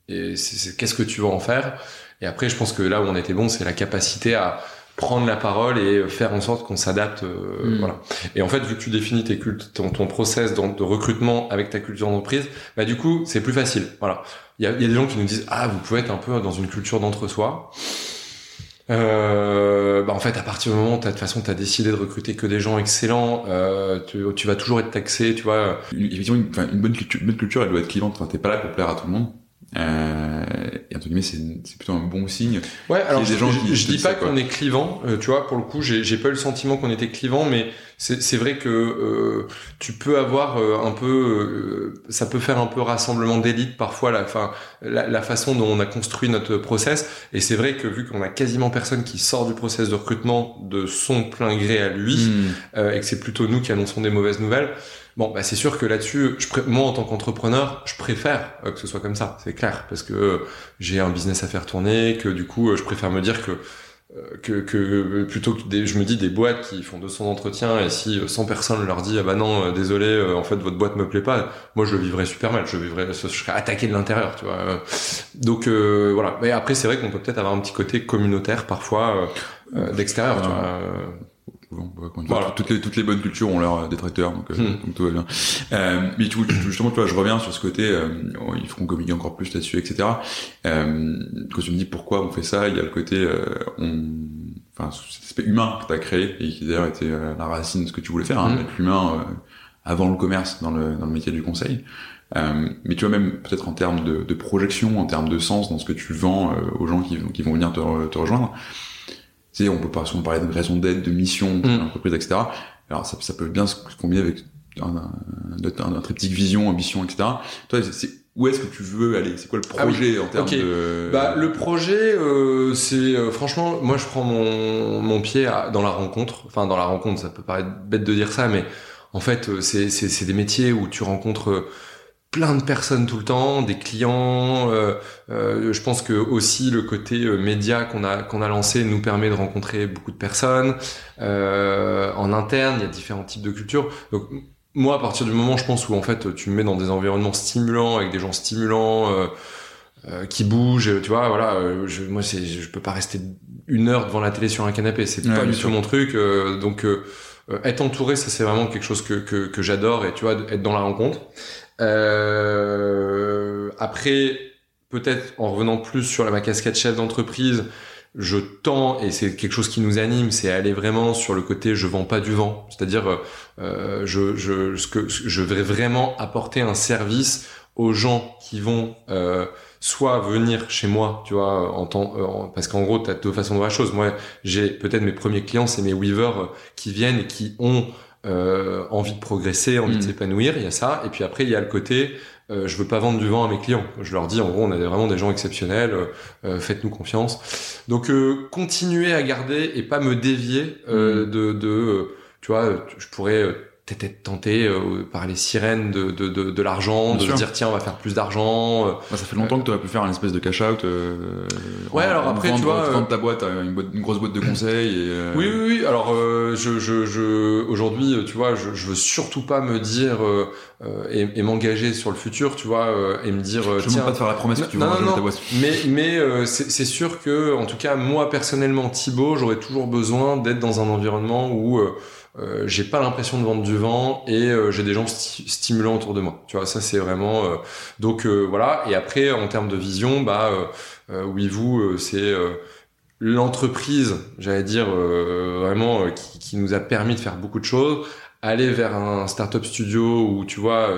Et qu'est-ce que tu vas en faire? Et après, je pense que là où on était bon, c'est la capacité à prendre la parole et faire en sorte qu'on s'adapte. euh, Mm. Voilà. Et en fait, vu que tu définis tes cultes, ton, ton process de, de recrutement avec ta culture d'entreprise, bah du coup, c'est plus facile. Voilà. Il y a, il y a des gens qui nous disent ah vous pouvez être un peu dans une culture d'entre-soi. Euh, bah en fait, à partir du moment où de toute façon tu as décidé de recruter que des gens excellents, euh, tu, tu vas toujours être taxé, tu vois. Une, une, une bonne culture, une bonne culture, elle doit être clivante. Enfin, t'es pas là pour plaire à tout le monde. Euh, et entre guillemets, c'est, c'est plutôt un bon signe. Ouais, alors des je, gens je- qui je te dis pas qu'on est clivant, euh, tu vois, pour le coup, j'ai, pas eu le sentiment qu'on était clivant, mais c'est, vrai que euh, tu peux avoir euh, un peu, euh, ça peut faire un peu rassemblement d'élite parfois, la, fin, la, la façon dont on a construit notre process, et c'est vrai que vu qu'on a quasiment personne qui sort du process de recrutement de son plein gré à lui, euh, et que c'est plutôt nous qui annonçons des mauvaises nouvelles, bon, bah c'est sûr que là-dessus, je pré- moi en tant qu'entrepreneur, je préfère euh, que ce soit comme ça, c'est clair, parce que euh, j'ai un business à faire tourner, que du coup, euh, je préfère me dire que que, que plutôt que des, je me dis des boîtes qui font 200 entretiens et si euh, 100 personnes leur dit ah bah non désolé en fait votre boîte me plaît pas moi je le vivrais super mal je vivrais je serais attaqué de l'intérieur tu vois donc euh, voilà. Mais après c'est vrai qu'on peut peut-être avoir un petit côté communautaire parfois euh, d'extérieur tu vois Voilà. toutes les toutes les bonnes cultures ont leurs détracteurs, donc, euh, Hmm. donc tout va bien. Euh, mais tu, tu- justement, tu vois, je reviens sur ce côté, euh, oh, il faut qu'on communique encore plus là-dessus, etc. Euh, quand tu me dis pourquoi on fait ça, il y a le côté, euh, on, enfin, cet aspect humain que tu as créé et qui d'ailleurs était euh, la racine de ce que tu voulais faire, hein, Hmm. mettre l'humain euh, avant le commerce dans le dans le métier du conseil. Euh, mais tu vois même peut-être en termes de, de projection, en termes de sens dans ce que tu vends euh, aux gens qui, vont- qui vont venir te, re- te rejoindre. Tu sais, on peut pas souvent parler de raison d'être, de mission, de Mm. l'entreprise, etc. Alors ça, ça peut bien se combiner avec un, un, un, un triptyque vision, ambition, etc. Toi, c'est- où est-ce que tu veux aller? C'est quoi le Ah oui. projet en termes de Bah, le projet, euh, c'est euh, franchement, moi je prends mon, mon pied à- dans la rencontre. Enfin, dans la rencontre, ça peut paraître bête de dire ça, mais en fait, euh, c'est c'est- c'est des métiers où tu rencontres plein de personnes tout le temps, des clients. euh, euh, je pense que aussi le côté euh, média qu'on a qu'on a lancé nous permet de rencontrer beaucoup de personnes. Euh, en interne, il y a différents types de cultures. Donc moi, à partir du moment, je pense où en fait tu me mets dans des environnements stimulants avec des gens stimulants. euh, euh, qui bougent, tu vois, voilà, euh, je, moi c'est, je peux pas rester une heure devant la télé sur un canapé, c'est Ouais, pas du tout mon truc, euh, donc être entouré, ça c'est vraiment quelque chose que, que, que j'adore, et tu vois, être dans la rencontre. Euh, après, peut-être en revenant plus sur ma casquette chef d'entreprise, je tends, et c'est quelque chose qui nous anime, c'est aller vraiment sur le côté je vends pas du vent, c'est-à-dire euh, je, je, ce que, je vais vraiment apporter un service aux gens qui vont euh, soit venir chez moi, tu vois, en temps, euh, parce qu'en gros, tu as deux façons de voir la chose. Moi, j'ai peut-être mes premiers clients, c'est mes weavers euh, qui viennent et qui ont euh, envie de progresser, envie de Mhm. s'épanouir. Il y a ça. Et puis après, il y a le côté, euh, je veux pas vendre du vent à mes clients. Je leur dis, en gros, on a vraiment des gens exceptionnels. euh, euh, Faites-nous confiance. Donc, euh, continuer à garder et pas me dévier euh, de, de tu vois, je pourrais euh, peut-être être tenté euh, par les sirènes de, de, de, de l'argent, de sûr. se dire tiens on va faire plus d'argent. euh, Bah, ça fait longtemps que tu aurais pu faire un espèce de cash out. Euh, Ouais, en- alors après, vendre, tu vois, euh, ta boîte, une, boîte- une grosse boîte de conseil. Et, euh, Oui, oui, oui. Alors, euh, je, je, je, aujourd'hui, tu vois, je, je veux surtout pas me dire et, et m'engager sur le futur, tu vois, euh, et me dire, Je ne tiens. pas de faire la promesse que tu Non, vas non, non. ta boîte. Mais, mais euh, c'est c'est sûr que, en tout cas, moi personnellement, Thibaut, j'aurais toujours besoin d'être dans un environnement où euh, j'ai pas l'impression de vendre du vent et euh, j'ai des gens sti- stimulants autour de moi. Tu vois, ça c'est vraiment. euh, donc euh, voilà. Et après, en termes de vision, bah, euh, oui, vous, c'est l'entreprise, j'allais dire vraiment, qui, qui, nous a permis de faire beaucoup de choses, aller vers un startup studio où tu vois,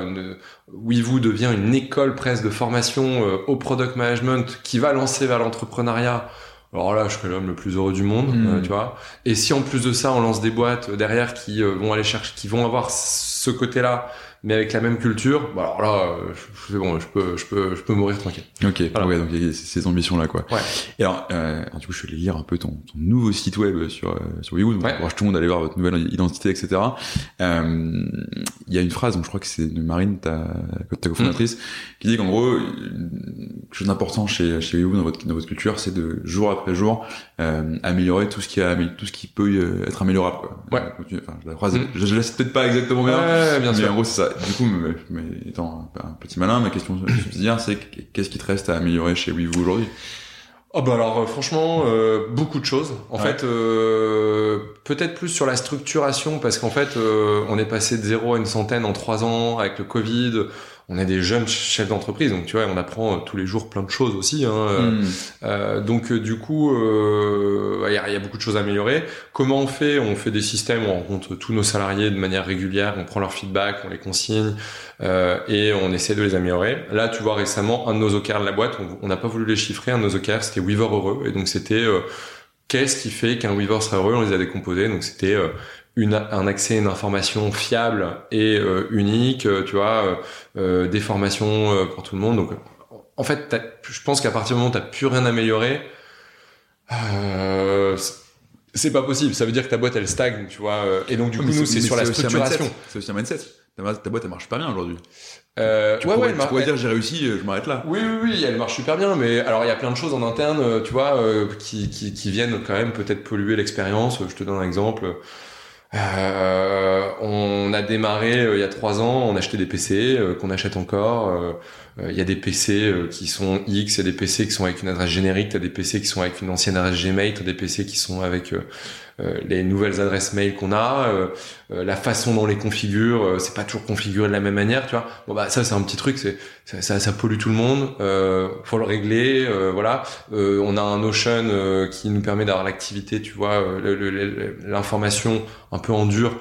WeVoo devient une école presque de formation au product management qui va lancer vers l'entrepreneuriat. Alors là, je serais l'homme le plus heureux du monde, Mm. tu vois. Et si en plus de ça, on lance des boîtes derrière qui vont aller chercher, qui vont avoir ce côté-là, mais avec la même culture, bah alors là, euh, je- c'est bon, je peux, je peux, je peux mourir tranquille. Ok, Voilà. ouais, donc il y a ces ces ambitions-là, quoi. Ouais. Et alors, euh, du coup, je suis allé lire un peu ton, ton nouveau site web sur euh, sur donc Ouais. j'encourage tout le monde à aller voir votre nouvelle identité, etc. Euh, Il y a une phrase, donc je crois que c'est de Marine, ta, ta cofondatrice, qui dit qu'en gros, une chose d'important chez chez WeWoo dans votre dans votre culture, c'est de jour après jour euh, améliorer tout ce qui a tout ce qui peut euh, être améliorable, quoi. Ouais. Euh, Enfin, la phrase, Mm. je, je la cite peut-être pas exactement bien. Ouais, bien mais sûr. en gros, c'est ça. Du coup, mais, mais étant un, un petit malin, ma question subsidiaire, c'est qu'est-ce qui te reste à améliorer chez WeVoo aujourd'hui? Oh bah alors euh, franchement euh, beaucoup de choses. En Ouais. fait euh, peut-être plus sur la structuration parce qu'en fait euh, on est passé de zéro à une centaine en trois ans avec le Covid. On est des jeunes chefs d'entreprise donc tu vois on apprend euh, tous les jours plein de choses aussi. Hein, euh, Hmm. euh, donc du coup, euh, il y, a, il y a beaucoup de choses à améliorer. Comment on fait? On fait des systèmes, on rencontre tous nos salariés de manière régulière, on prend leur feedback, on les consigne euh, et on essaie de les améliorer. Là, tu vois récemment un de nos OKR de la boîte, on- n'a pas voulu les chiffrer. Un de nos OKR, c'était Weaver heureux et donc c'était euh, qu'est-ce qui fait qu'un Weaver sera heureux? On les a décomposés, donc c'était euh, une, un accès à une information fiable et euh, unique, euh, tu vois, euh, des formations pour tout le monde. Donc en fait, je pense qu'à partir du moment où t'as plus rien amélioré, euh, c'est- pas possible. Ça veut dire que ta boîte elle stagne, tu vois. Et donc du coup, nous, c'est- sur la structuration. mindset. C'est aussi un mindset. Ta, boîte, elle marche pas bien aujourd'hui. Euh, Tu ouais, pourrais, ouais, tu elle dire j'ai réussi, je m'arrête là. Oui, oui, oui, elle marche super bien, mais alors il y a plein de choses en interne, tu vois, euh, qui, qui, qui viennent quand même peut-être polluer l'expérience. Je te donne un exemple. Euh, on a démarré euh, il y a trois ans, on achetait des PC euh, qu'on achète encore. Euh, Il y a des PC qui sont X, il y a des PC qui sont avec une adresse générique, t'as des PC qui sont avec une ancienne adresse Gmail, t'as des PC qui sont avec les nouvelles adresses mail qu'on a, euh, euh, la façon dont on les configure, euh, c'est pas toujours configuré de la même manière, tu vois. Bon bah ça c'est un petit truc, c'est ça, ça, ça pollue tout le monde, euh, faut le régler, euh, voilà. Euh, on a un Notion euh, qui nous permet d'avoir l'activité, tu vois, euh, l'information un peu en dur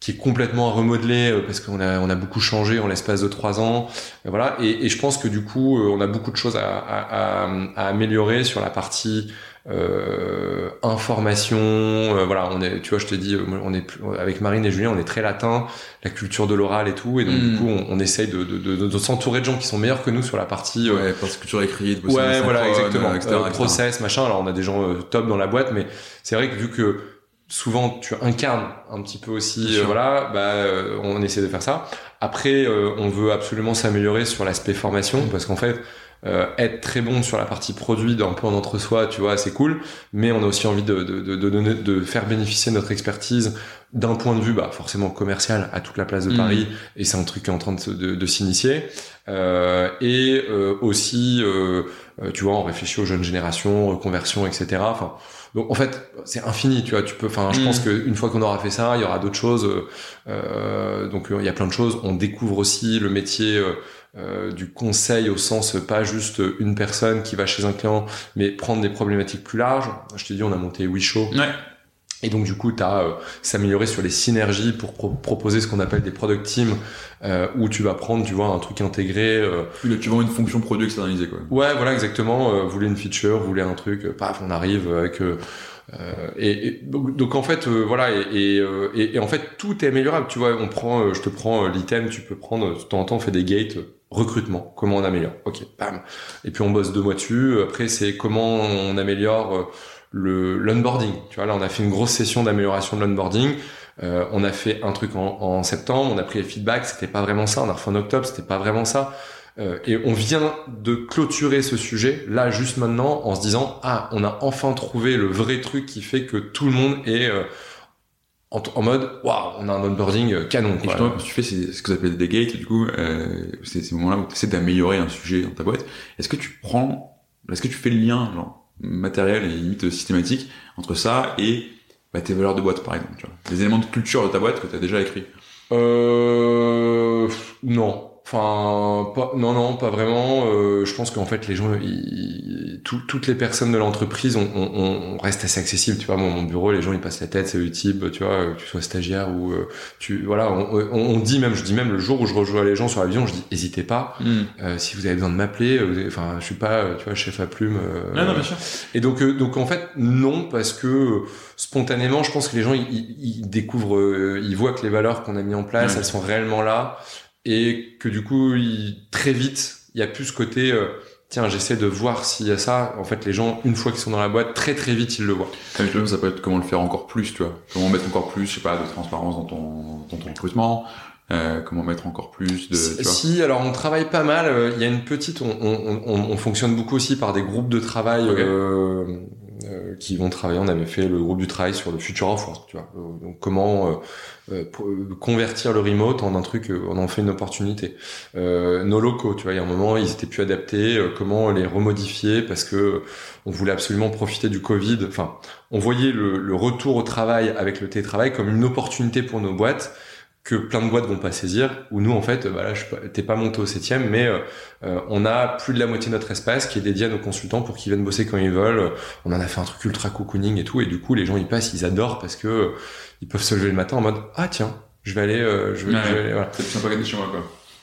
qui est complètement à remodeler euh, parce qu'on a on a beaucoup changé en l'espace de trois ans, Euh, voilà. Et, et je pense que du coup, euh, on a beaucoup de choses à, à, à améliorer sur la partie euh, information. euh, voilà, on est, tu vois, je te dis, euh, on est plus- avec Marine et Julien, on est très latin, la culture de l'oral et tout, et donc du coup, on, on essaye de, de, de, de s'entourer de gens qui sont meilleurs que nous sur la partie. euh, Ouais, parce que tu as écrit, de bosser Ouais, voilà, exactement. euh, etc., Euh, etc. process, machin. Alors, on a des gens top dans la boîte, mais c'est vrai que vu que souvent tu incarnes un petit peu aussi, euh, voilà, bah, euh, on essaie de faire ça. Après, euh, on veut absolument s'améliorer sur l'aspect formation, parce qu'en fait, euh, être très bon sur la partie produit d'un peu en entre-soi, tu vois, c'est cool, mais on a aussi envie de, de, de, de, donner- de faire bénéficier notre expertise d'un point de vue, bah, forcément commercial à toute la place de Mm. Paris, et c'est un truc qui est en train de, de, de s'initier. Euh, et euh, aussi, euh, euh, tu vois, on réfléchit aux jeunes générations, reconversion, etc. Enfin, donc en fait, c'est infini, tu vois. Tu peux, enfin, je Mm. pense qu'une fois qu'on aura fait ça, il y aura d'autres choses. euh, donc il y a plein de choses. On découvre aussi le métier. euh, euh, du conseil au sens pas juste une personne qui va chez un client, mais prendre des problématiques plus larges. Je t'ai dit, on a monté Wishow. Ouais. Et donc du coup, tu as s'améliorer sur les synergies pour pro- proposer ce qu'on appelle des product teams, euh, où tu vas prendre, tu vois, un truc intégré. euh, Oui, là, tu vends une fonction produit externalisée, quoi. Ouais, voilà, exactement. Euh, vous voulez une feature, vous voulez un truc, euh, paf, on arrive avec. euh, euh, et, et donc, en fait, euh, voilà, et, et, euh, et- en fait tout est améliorable. Tu vois, on prend, euh, je te prends euh, l'item, tu peux prendre euh, de temps en temps, on fait des gates euh, recrutement. Comment on améliore Ok, bam. Et puis on bosse deux mois dessus. Après, c'est comment on améliore euh, le l'onboarding. Tu vois, là, on a fait une grosse session d'amélioration de l'onboarding. Euh, on a fait un truc en, en septembre, on a pris les feedbacks, c'était pas vraiment ça. On a refait en octobre, c'était pas vraiment ça. Euh, et on vient de clôturer ce sujet là juste maintenant en se disant ah on a enfin trouvé le vrai truc qui fait que tout le monde est euh, en, en mode waouh on a un onboarding euh, canon Et quoi. justement, quand tu fais ce que vous appelez des gates, du coup, euh, c'est ces moments-là où tu essaies d'améliorer un sujet dans ta boîte. Est-ce que tu prends, est-ce que tu fais le lien, genre, matériel et limite systématique entre ça et bah, tes valeurs de boîte, par exemple, tu vois, les éléments de culture de ta boîte que tu as déjà écrit. Euh, non Enfin, pas, non, non, pas vraiment. Euh, je pense qu'en fait, les gens, ils, tout- toutes les personnes de l'entreprise, on, on, on reste assez accessible. Tu vois, moi, mon bureau, les gens, ils passent la tête, c'est utile. Tu vois, que tu sois stagiaire ou euh, tu, voilà, on, on, on dit même, je dis même le jour où je rejoins les gens sur l'avion, je dis, hésitez pas. Hmm. Euh, si vous avez besoin de m'appeler, euh, enfin, je suis pas, euh, tu vois, chef à plume. euh, Non, non, bien sûr. et donc, euh, donc en fait, non, parce que euh, spontanément, je pense que les gens, ils, ils- découvrent, euh, ils voient que les valeurs qu'on a mis en place, Ouais. elles sont réellement là, et que du coup, ils, très vite, il y a plus ce côté, euh, tiens, j'essaie de voir s'il y a ça. En fait, les gens, une fois qu'ils sont dans la boîte, très très vite, ils le voient. Ah, ça peut être comment le faire encore plus, tu vois. Comment mettre encore plus, je sais pas, de transparence dans ton, dans ton recrutement. Euh, comment mettre encore plus de, si, tu vois. si, alors on travaille pas mal. euh, Il y a une petite, on, on, on, on fonctionne beaucoup aussi par des groupes de travail Ok. Euh, qui vont travailler. On avait fait le groupe du travail sur le future of work, tu vois. Euh, Donc comment euh, euh, convertir le remote en un truc, on en fait une opportunité. Nos locaux, tu vois, il y a un moment ils étaient plus adaptés. comment les remodifier parce que on voulait absolument profiter du Covid. Enfin, on voyait le, le retour au travail avec le télétravail comme une opportunité pour nos boîtes que plein de boîtes vont pas saisir, où nous, en fait, bah là, je suis pas- t'es pas monté au septième, mais euh, euh, on a plus de la moitié de notre espace qui est dédié à nos consultants pour qu'ils viennent bosser quand ils veulent. On en a fait un truc ultra cocooning et tout, et du coup, les gens, ils passent, ils adorent parce que euh, ils peuvent se lever le matin en mode, ah tiens, je vais aller, euh, je vais, Ouais. je vais aller, voilà. C'est plus sympa qu'être chez moi, quoi.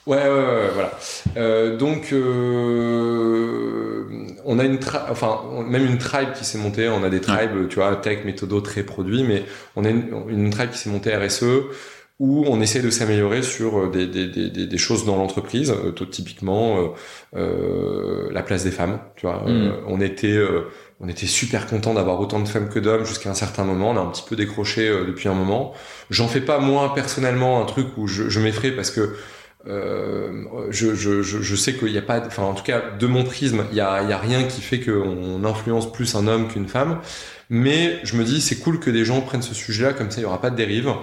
Ouais, ouais, ouais, voilà. Euh, donc, euh, on a une, enfin, on- même une tribe qui s'est montée. On a des tribes, tu vois, tech, méthodo, très produits, mais on a une, une tribe qui s'est montée RSE où on essaie de s'améliorer sur des, des, des, des- des choses dans l'entreprise, euh, typiquement euh, euh, la place des femmes. Tu vois, Euh, on était euh, on était super content d'avoir autant de femmes que d'hommes jusqu'à un certain moment. On a un petit peu décroché euh, depuis un moment. J'en fais pas moi personnellement un truc où je, je m'effraie parce que euh, je, je, je, je sais qu'il n'y a pas, enfin en tout cas de mon prisme, il y a, il y a rien qui fait qu'on influence plus un homme qu'une femme. Mais je me dis c'est cool que des gens prennent ce sujet-là comme ça il y aura pas de dérive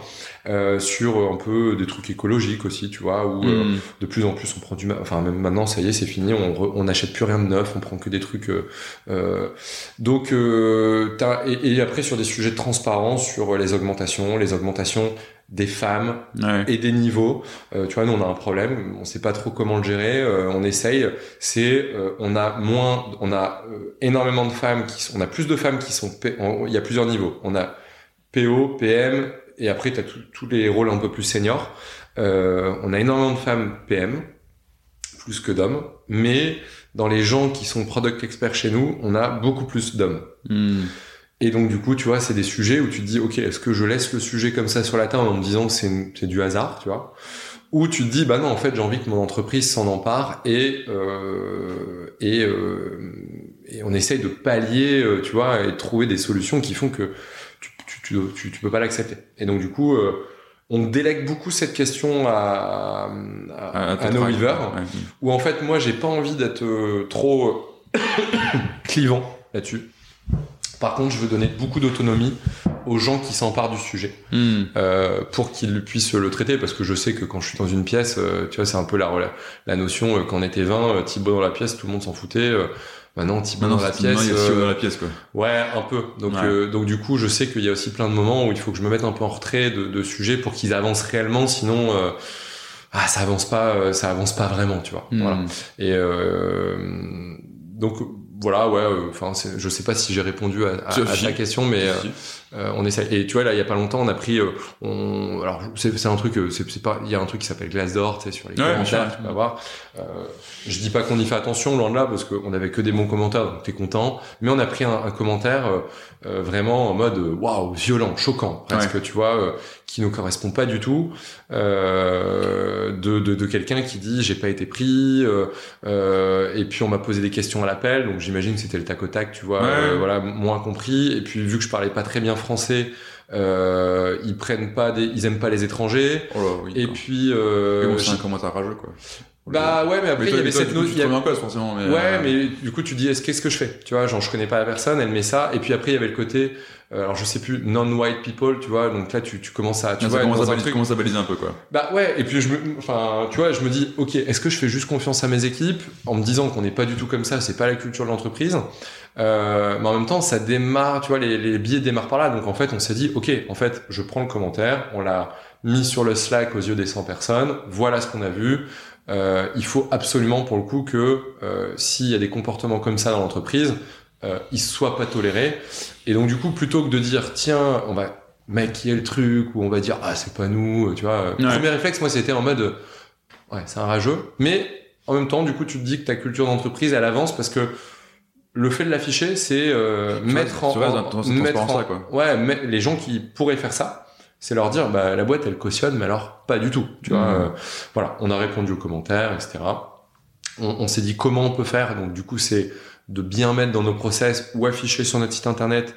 euh, sur un peu des trucs écologiques aussi, tu vois, où euh, Hmm. de plus en plus on prend du, enfin même maintenant ça y est c'est fini, on, n'achète plus rien de neuf, on prend que des trucs. euh, euh, donc euh, t'as- et, et après sur des sujets de transparence sur les augmentations, les augmentations des femmes Ouais. et des niveaux. Euh, tu vois, nous on a un problème, on sait pas trop comment le gérer. euh, on essaye. C'est, euh, on a moins, on a énormément de femmes qui sont, on a plus de femmes qui sont, il y a plusieurs niveaux. On a PO, PM, et après tu as tous les rôles un peu plus seniors. On a énormément de femmes PM, plus que d'hommes, mais dans les gens qui sont product experts chez nous, on a beaucoup plus d'hommes. Hmm. Et donc du coup, tu vois, c'est des sujets où tu te dis, ok, est-ce que je laisse le sujet comme ça sur la table en me disant que c'est du hasard, tu vois? Ou tu te dis, bah non, en fait, j'ai envie que mon entreprise s'en empare et euh, et, euh, et on essaye de pallier, euh, tu vois, et de trouver des solutions qui font que tu tu tu, tu, peux pas l'accepter. Et donc du coup, euh, on délègue beaucoup cette question à à, nos weavers Ouais. où en fait moi j'ai pas envie d'être euh, trop clivant là-dessus. Par contre, je veux donner beaucoup d'autonomie aux gens qui s'emparent du sujet Hmm. euh, pour qu'ils puissent le traiter parce que je sais que quand je suis dans une pièce, euh, tu vois, c'est un peu la, notion euh, quand on était 20, euh, Thibaut dans la pièce, tout le monde s'en foutait. euh, maintenant, Thibaut dans la pièce, dans la pièce, quoi. Ouais, un peu. Donc, Ouais. euh, donc du coup, je sais qu'il y a aussi plein de moments où il faut que je me mette un peu en retrait de, de sujets pour qu'ils avancent réellement. Sinon, euh, ah, ça avance pas, euh, ça avance pas vraiment, tu vois. Hmm. Voilà. Et euh, donc voilà, ouais. euh, Enfin, je sais pas si j'ai répondu à, ta question, mais euh, Si. Euh, on essaie. Et tu vois, là, il y a pas longtemps, on a pris. euh, on, alors, c'est un truc. euh, C'est pas. Il y a un truc qui s'appelle Glassdoor, tu sais, sur les Ouais, commentaires. Tu peux avoir. Euh, je dis pas qu'on y fait attention, loin de là, parce qu'on avait que des bons commentaires, donc t'es content. Mais on a pris un, un commentaire vraiment en mode waouh, violent, choquant, presque, tu vois, qui nous correspond pas du tout, de, de, de quelqu'un qui dit j'ai pas été pris, et puis on m'a posé des questions à l'appel, donc j'imagine que c'était le tac au tac, tu vois, Ouais. voilà, moins compris. Et puis vu que je parlais pas très bien français, euh, ils prennent pas des, ils aiment pas les étrangers. Oh là, oui. Et quoi. puis, euh, bon, c'est un commentaire rageux, quoi. bah ouais, mais après mais il y avait toi, cette tu il y te a- remets en cause, forcément, mais. Ouais, euh, mais du coup, tu dis, est-ce qu'est-ce que je fais? Tu vois, genre, je connais pas la personne, elle met ça, et puis après, il y avait le côté, euh, alors je sais plus, non-white people, tu vois, donc là tu, tu commences à, tu Ah, vois, ça commence, à un baliser, truc- commence à baliser un peu, quoi. bah ouais, et puis je me, enfin, tu vois, je me dis, ok, est-ce que je fais juste confiance à mes équipes en me disant qu'on n'est pas du tout comme ça, c'est pas la culture de l'entreprise, euh, mais en même temps, ça démarre, tu vois, les, les billets démarrent par là, donc en fait, on s'est dit, ok, en fait, je prends le commentaire, on l'a mis sur le Slack aux yeux des 100 personnes, voilà ce qu'on a vu. Euh, il faut absolument pour le coup que euh, s'il y a des comportements comme ça dans l'entreprise, euh, ils soient pas tolérés. Et donc du coup, plutôt que de dire tiens, on va maquiller le truc ou on va dire ah c'est pas nous, tu vois. Ouais. Premier réflexe, moi c'était en mode euh, ouais c'est un rageux, mais en même temps du coup tu te dis que ta culture d'entreprise elle avance parce que le fait de l'afficher c'est euh, mettre en, mettre en- transparence-là, quoi. ouais mais les gens qui pourraient faire ça c'est leur dire bah la boîte elle cautionne mais alors pas du tout tu vois Mhm. euh, voilà on a répondu aux commentaires etc on, on s'est dit comment on peut faire donc du coup c'est de bien mettre dans nos process ou afficher sur notre site internet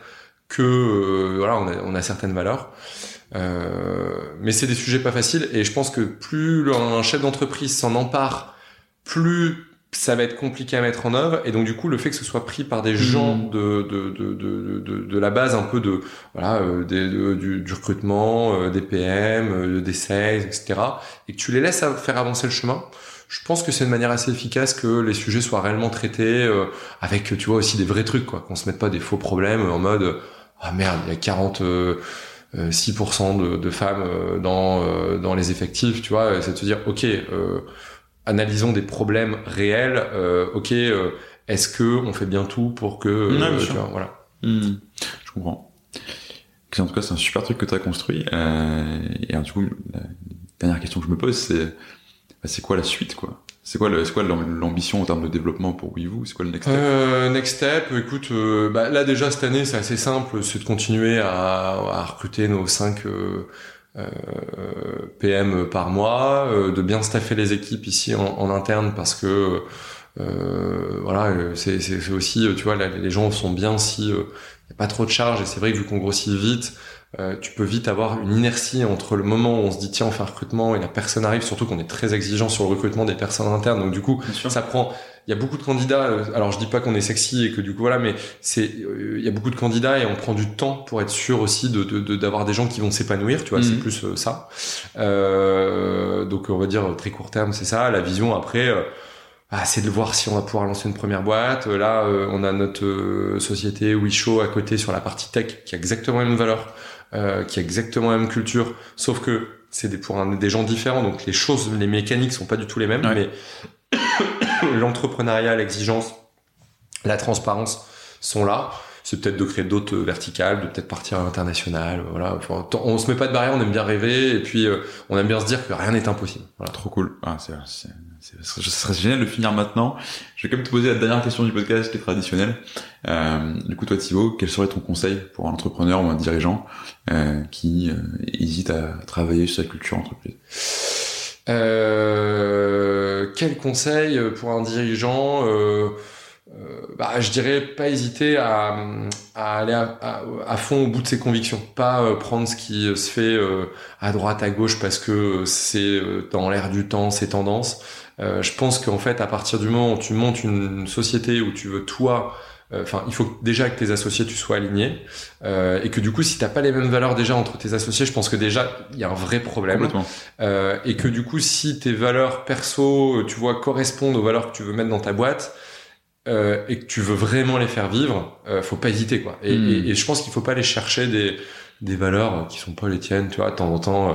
que euh, voilà on a, on a certaines valeurs Euh, mais c'est des sujets pas faciles et je pense que plus un chef d'entreprise s'en empare plus ça va être compliqué à mettre en œuvre et donc du coup le fait que ce soit pris par des gens Mhm. de, de, de, de, de, de la base un peu de voilà euh, des, du, du recrutement euh, des PM euh, des sales etc et que tu les laisses faire avancer le chemin je pense que c'est une manière assez efficace que les sujets soient réellement traités euh, avec tu vois aussi des vrais trucs quoi qu'on se mette pas des faux problèmes en mode ah merde il y a 40 euh, euh, 6% de, de femmes dans dans les effectifs tu vois c'est de se dire ok euh, analysons des problèmes réels euh, ok euh, est-ce que on fait bien tout pour que euh, Ouais, bien tu vois, voilà. Hmm, Je comprends. En tout cas, c'est un super truc que tu as construit. Euh, et du coup, la dernière question que je me pose, c'est bah, c'est quoi la suite, quoi? C'est quoi, le- c'est quoi l'am- l'ambition en termes de développement pour WeVoo C'est quoi le next step? Euh, next step, écoute, euh, bah, là déjà cette année c'est assez simple, c'est de continuer à, à recruter nos 5 PM par mois, euh, de bien staffer les équipes ici en, en interne parce que euh, voilà, euh, c'est c'est- c'est aussi, euh, tu vois, là, les gens sont bien si il n'y a pas trop de charges. Et c'est vrai que vu qu'on grossit vite, euh, tu peux vite avoir une inertie entre le moment où on se dit tiens on fait un recrutement et la personne arrive, surtout qu'on est très exigeant sur le recrutement des personnes internes, donc du coup ça prend il y a beaucoup de candidats euh, alors je dis pas qu'on est sexy et que du coup voilà mais c'est euh, il y a beaucoup de candidats et on prend du temps pour être sûr aussi de de- de- d'avoir des gens qui vont s'épanouir tu vois c'est plus euh, ça Euh, donc on va dire très court terme c'est ça la vision après euh, ah, c'est de voir si on va pouvoir lancer une première boîte. Euh, Là, euh, on a notre euh, société WeShow à côté sur la partie tech qui a exactement la même valeur, euh, qui a exactement la même culture, sauf que c'est des, pour un- des gens différents, donc les choses, les mécaniques sont pas du tout les mêmes, Ouais. mais l'entrepreneuriat, l'exigence, la transparence sont là. C'est peut-être de créer d'autres euh, verticales, de peut-être partir à l'international. Voilà. Enfin, on se met pas de barrière, on aime bien rêver, et puis euh, on aime bien se dire que rien n'est impossible. Voilà. Trop cool. Ah, ce serait génial de finir maintenant. Je vais quand même te poser la dernière question du podcast qui est traditionnelle. Euh, du coup, toi, Thibaut, quel serait ton conseil pour un entrepreneur ou un dirigeant euh, qui euh, hésite à travailler sur sa culture entreprise? Euh, quel conseil pour un dirigeant euh, euh, bah, Je dirais pas hésiter à, aller à, fond au bout de ses convictions, pas euh, prendre ce qui euh, se fait euh, à droite, à gauche parce que euh, c'est euh, dans l'air du temps, c'est tendance. Euh, je pense qu'en fait, à partir du moment où tu montes une société où tu veux toi euh, Enfin, il faut déjà que tes associés tu sois alignés euh, et que du coup, si t'as pas les mêmes valeurs déjà entre tes associés, je pense que déjà il y a un vrai problème. Euh, et que du coup, si tes valeurs perso, euh, tu vois, correspondent aux valeurs que tu veux mettre dans ta boîte, euh, et que tu veux vraiment les faire vivre, euh, faut pas hésiter, quoi. Et, Mm. et- et je pense qu'il faut pas aller chercher des des valeurs qui sont pas les tiennes, tu vois. De temps en temps, euh,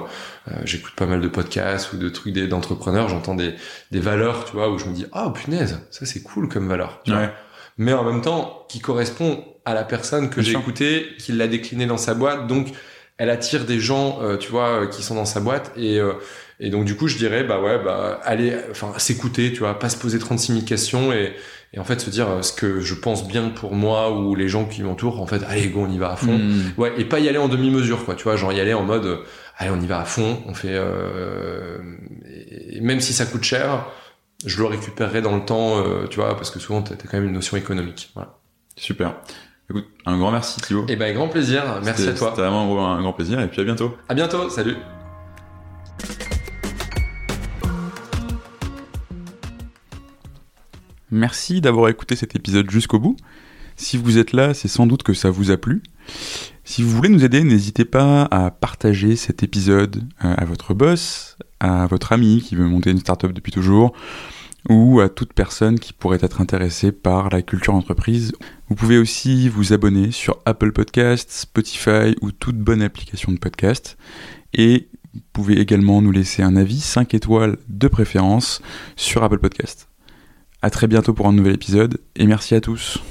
euh, j'écoute pas mal de podcasts ou de trucs d'entrepreneurs, j'entends des des valeurs, tu vois, où je me dis ah punaise, ça c'est cool comme valeur. tu vois. Mais en même temps, qui correspond à la personne que j'ai écoutée, qui l'a décliné dans sa boîte, donc elle attire des gens, euh, tu vois, euh, qui sont dans sa boîte et euh, et donc du coup, je dirais bah ouais, bah aller, enfin s'écouter, tu vois, pas se poser 36 000 questions et et en fait se dire euh, ce que je pense bien pour moi ou les gens qui m'entourent. En fait, allez go, on y va à fond. Hmm. Ouais, et pas y aller en demi-mesure, quoi. Tu vois, genre y aller en mode, allez, on y va à fond, on fait, euh, et même si ça coûte cher, je le récupérerai dans le temps, euh, tu vois, parce que souvent t'as t'as quand même une notion économique. Voilà. Super. Écoute, un grand merci Thibaut. Et ben, grand plaisir. Merci à toi. C'était vraiment un grand plaisir et puis à bientôt. À bientôt. Salut. Merci d'avoir écouté cet épisode jusqu'au bout. Si vous êtes là, c'est sans doute que ça vous a plu. Si vous voulez nous aider, n'hésitez pas à partager cet épisode euh, à votre boss, à votre ami qui veut monter une startup depuis toujours, ou à toute personne qui pourrait être intéressée par la culture entreprise. Vous pouvez aussi vous abonner sur Apple Podcasts, Spotify ou toute bonne application de podcast. Et vous pouvez également nous laisser un avis 5 étoiles de préférence sur Apple Podcasts. A très bientôt pour un nouvel épisode et merci à tous.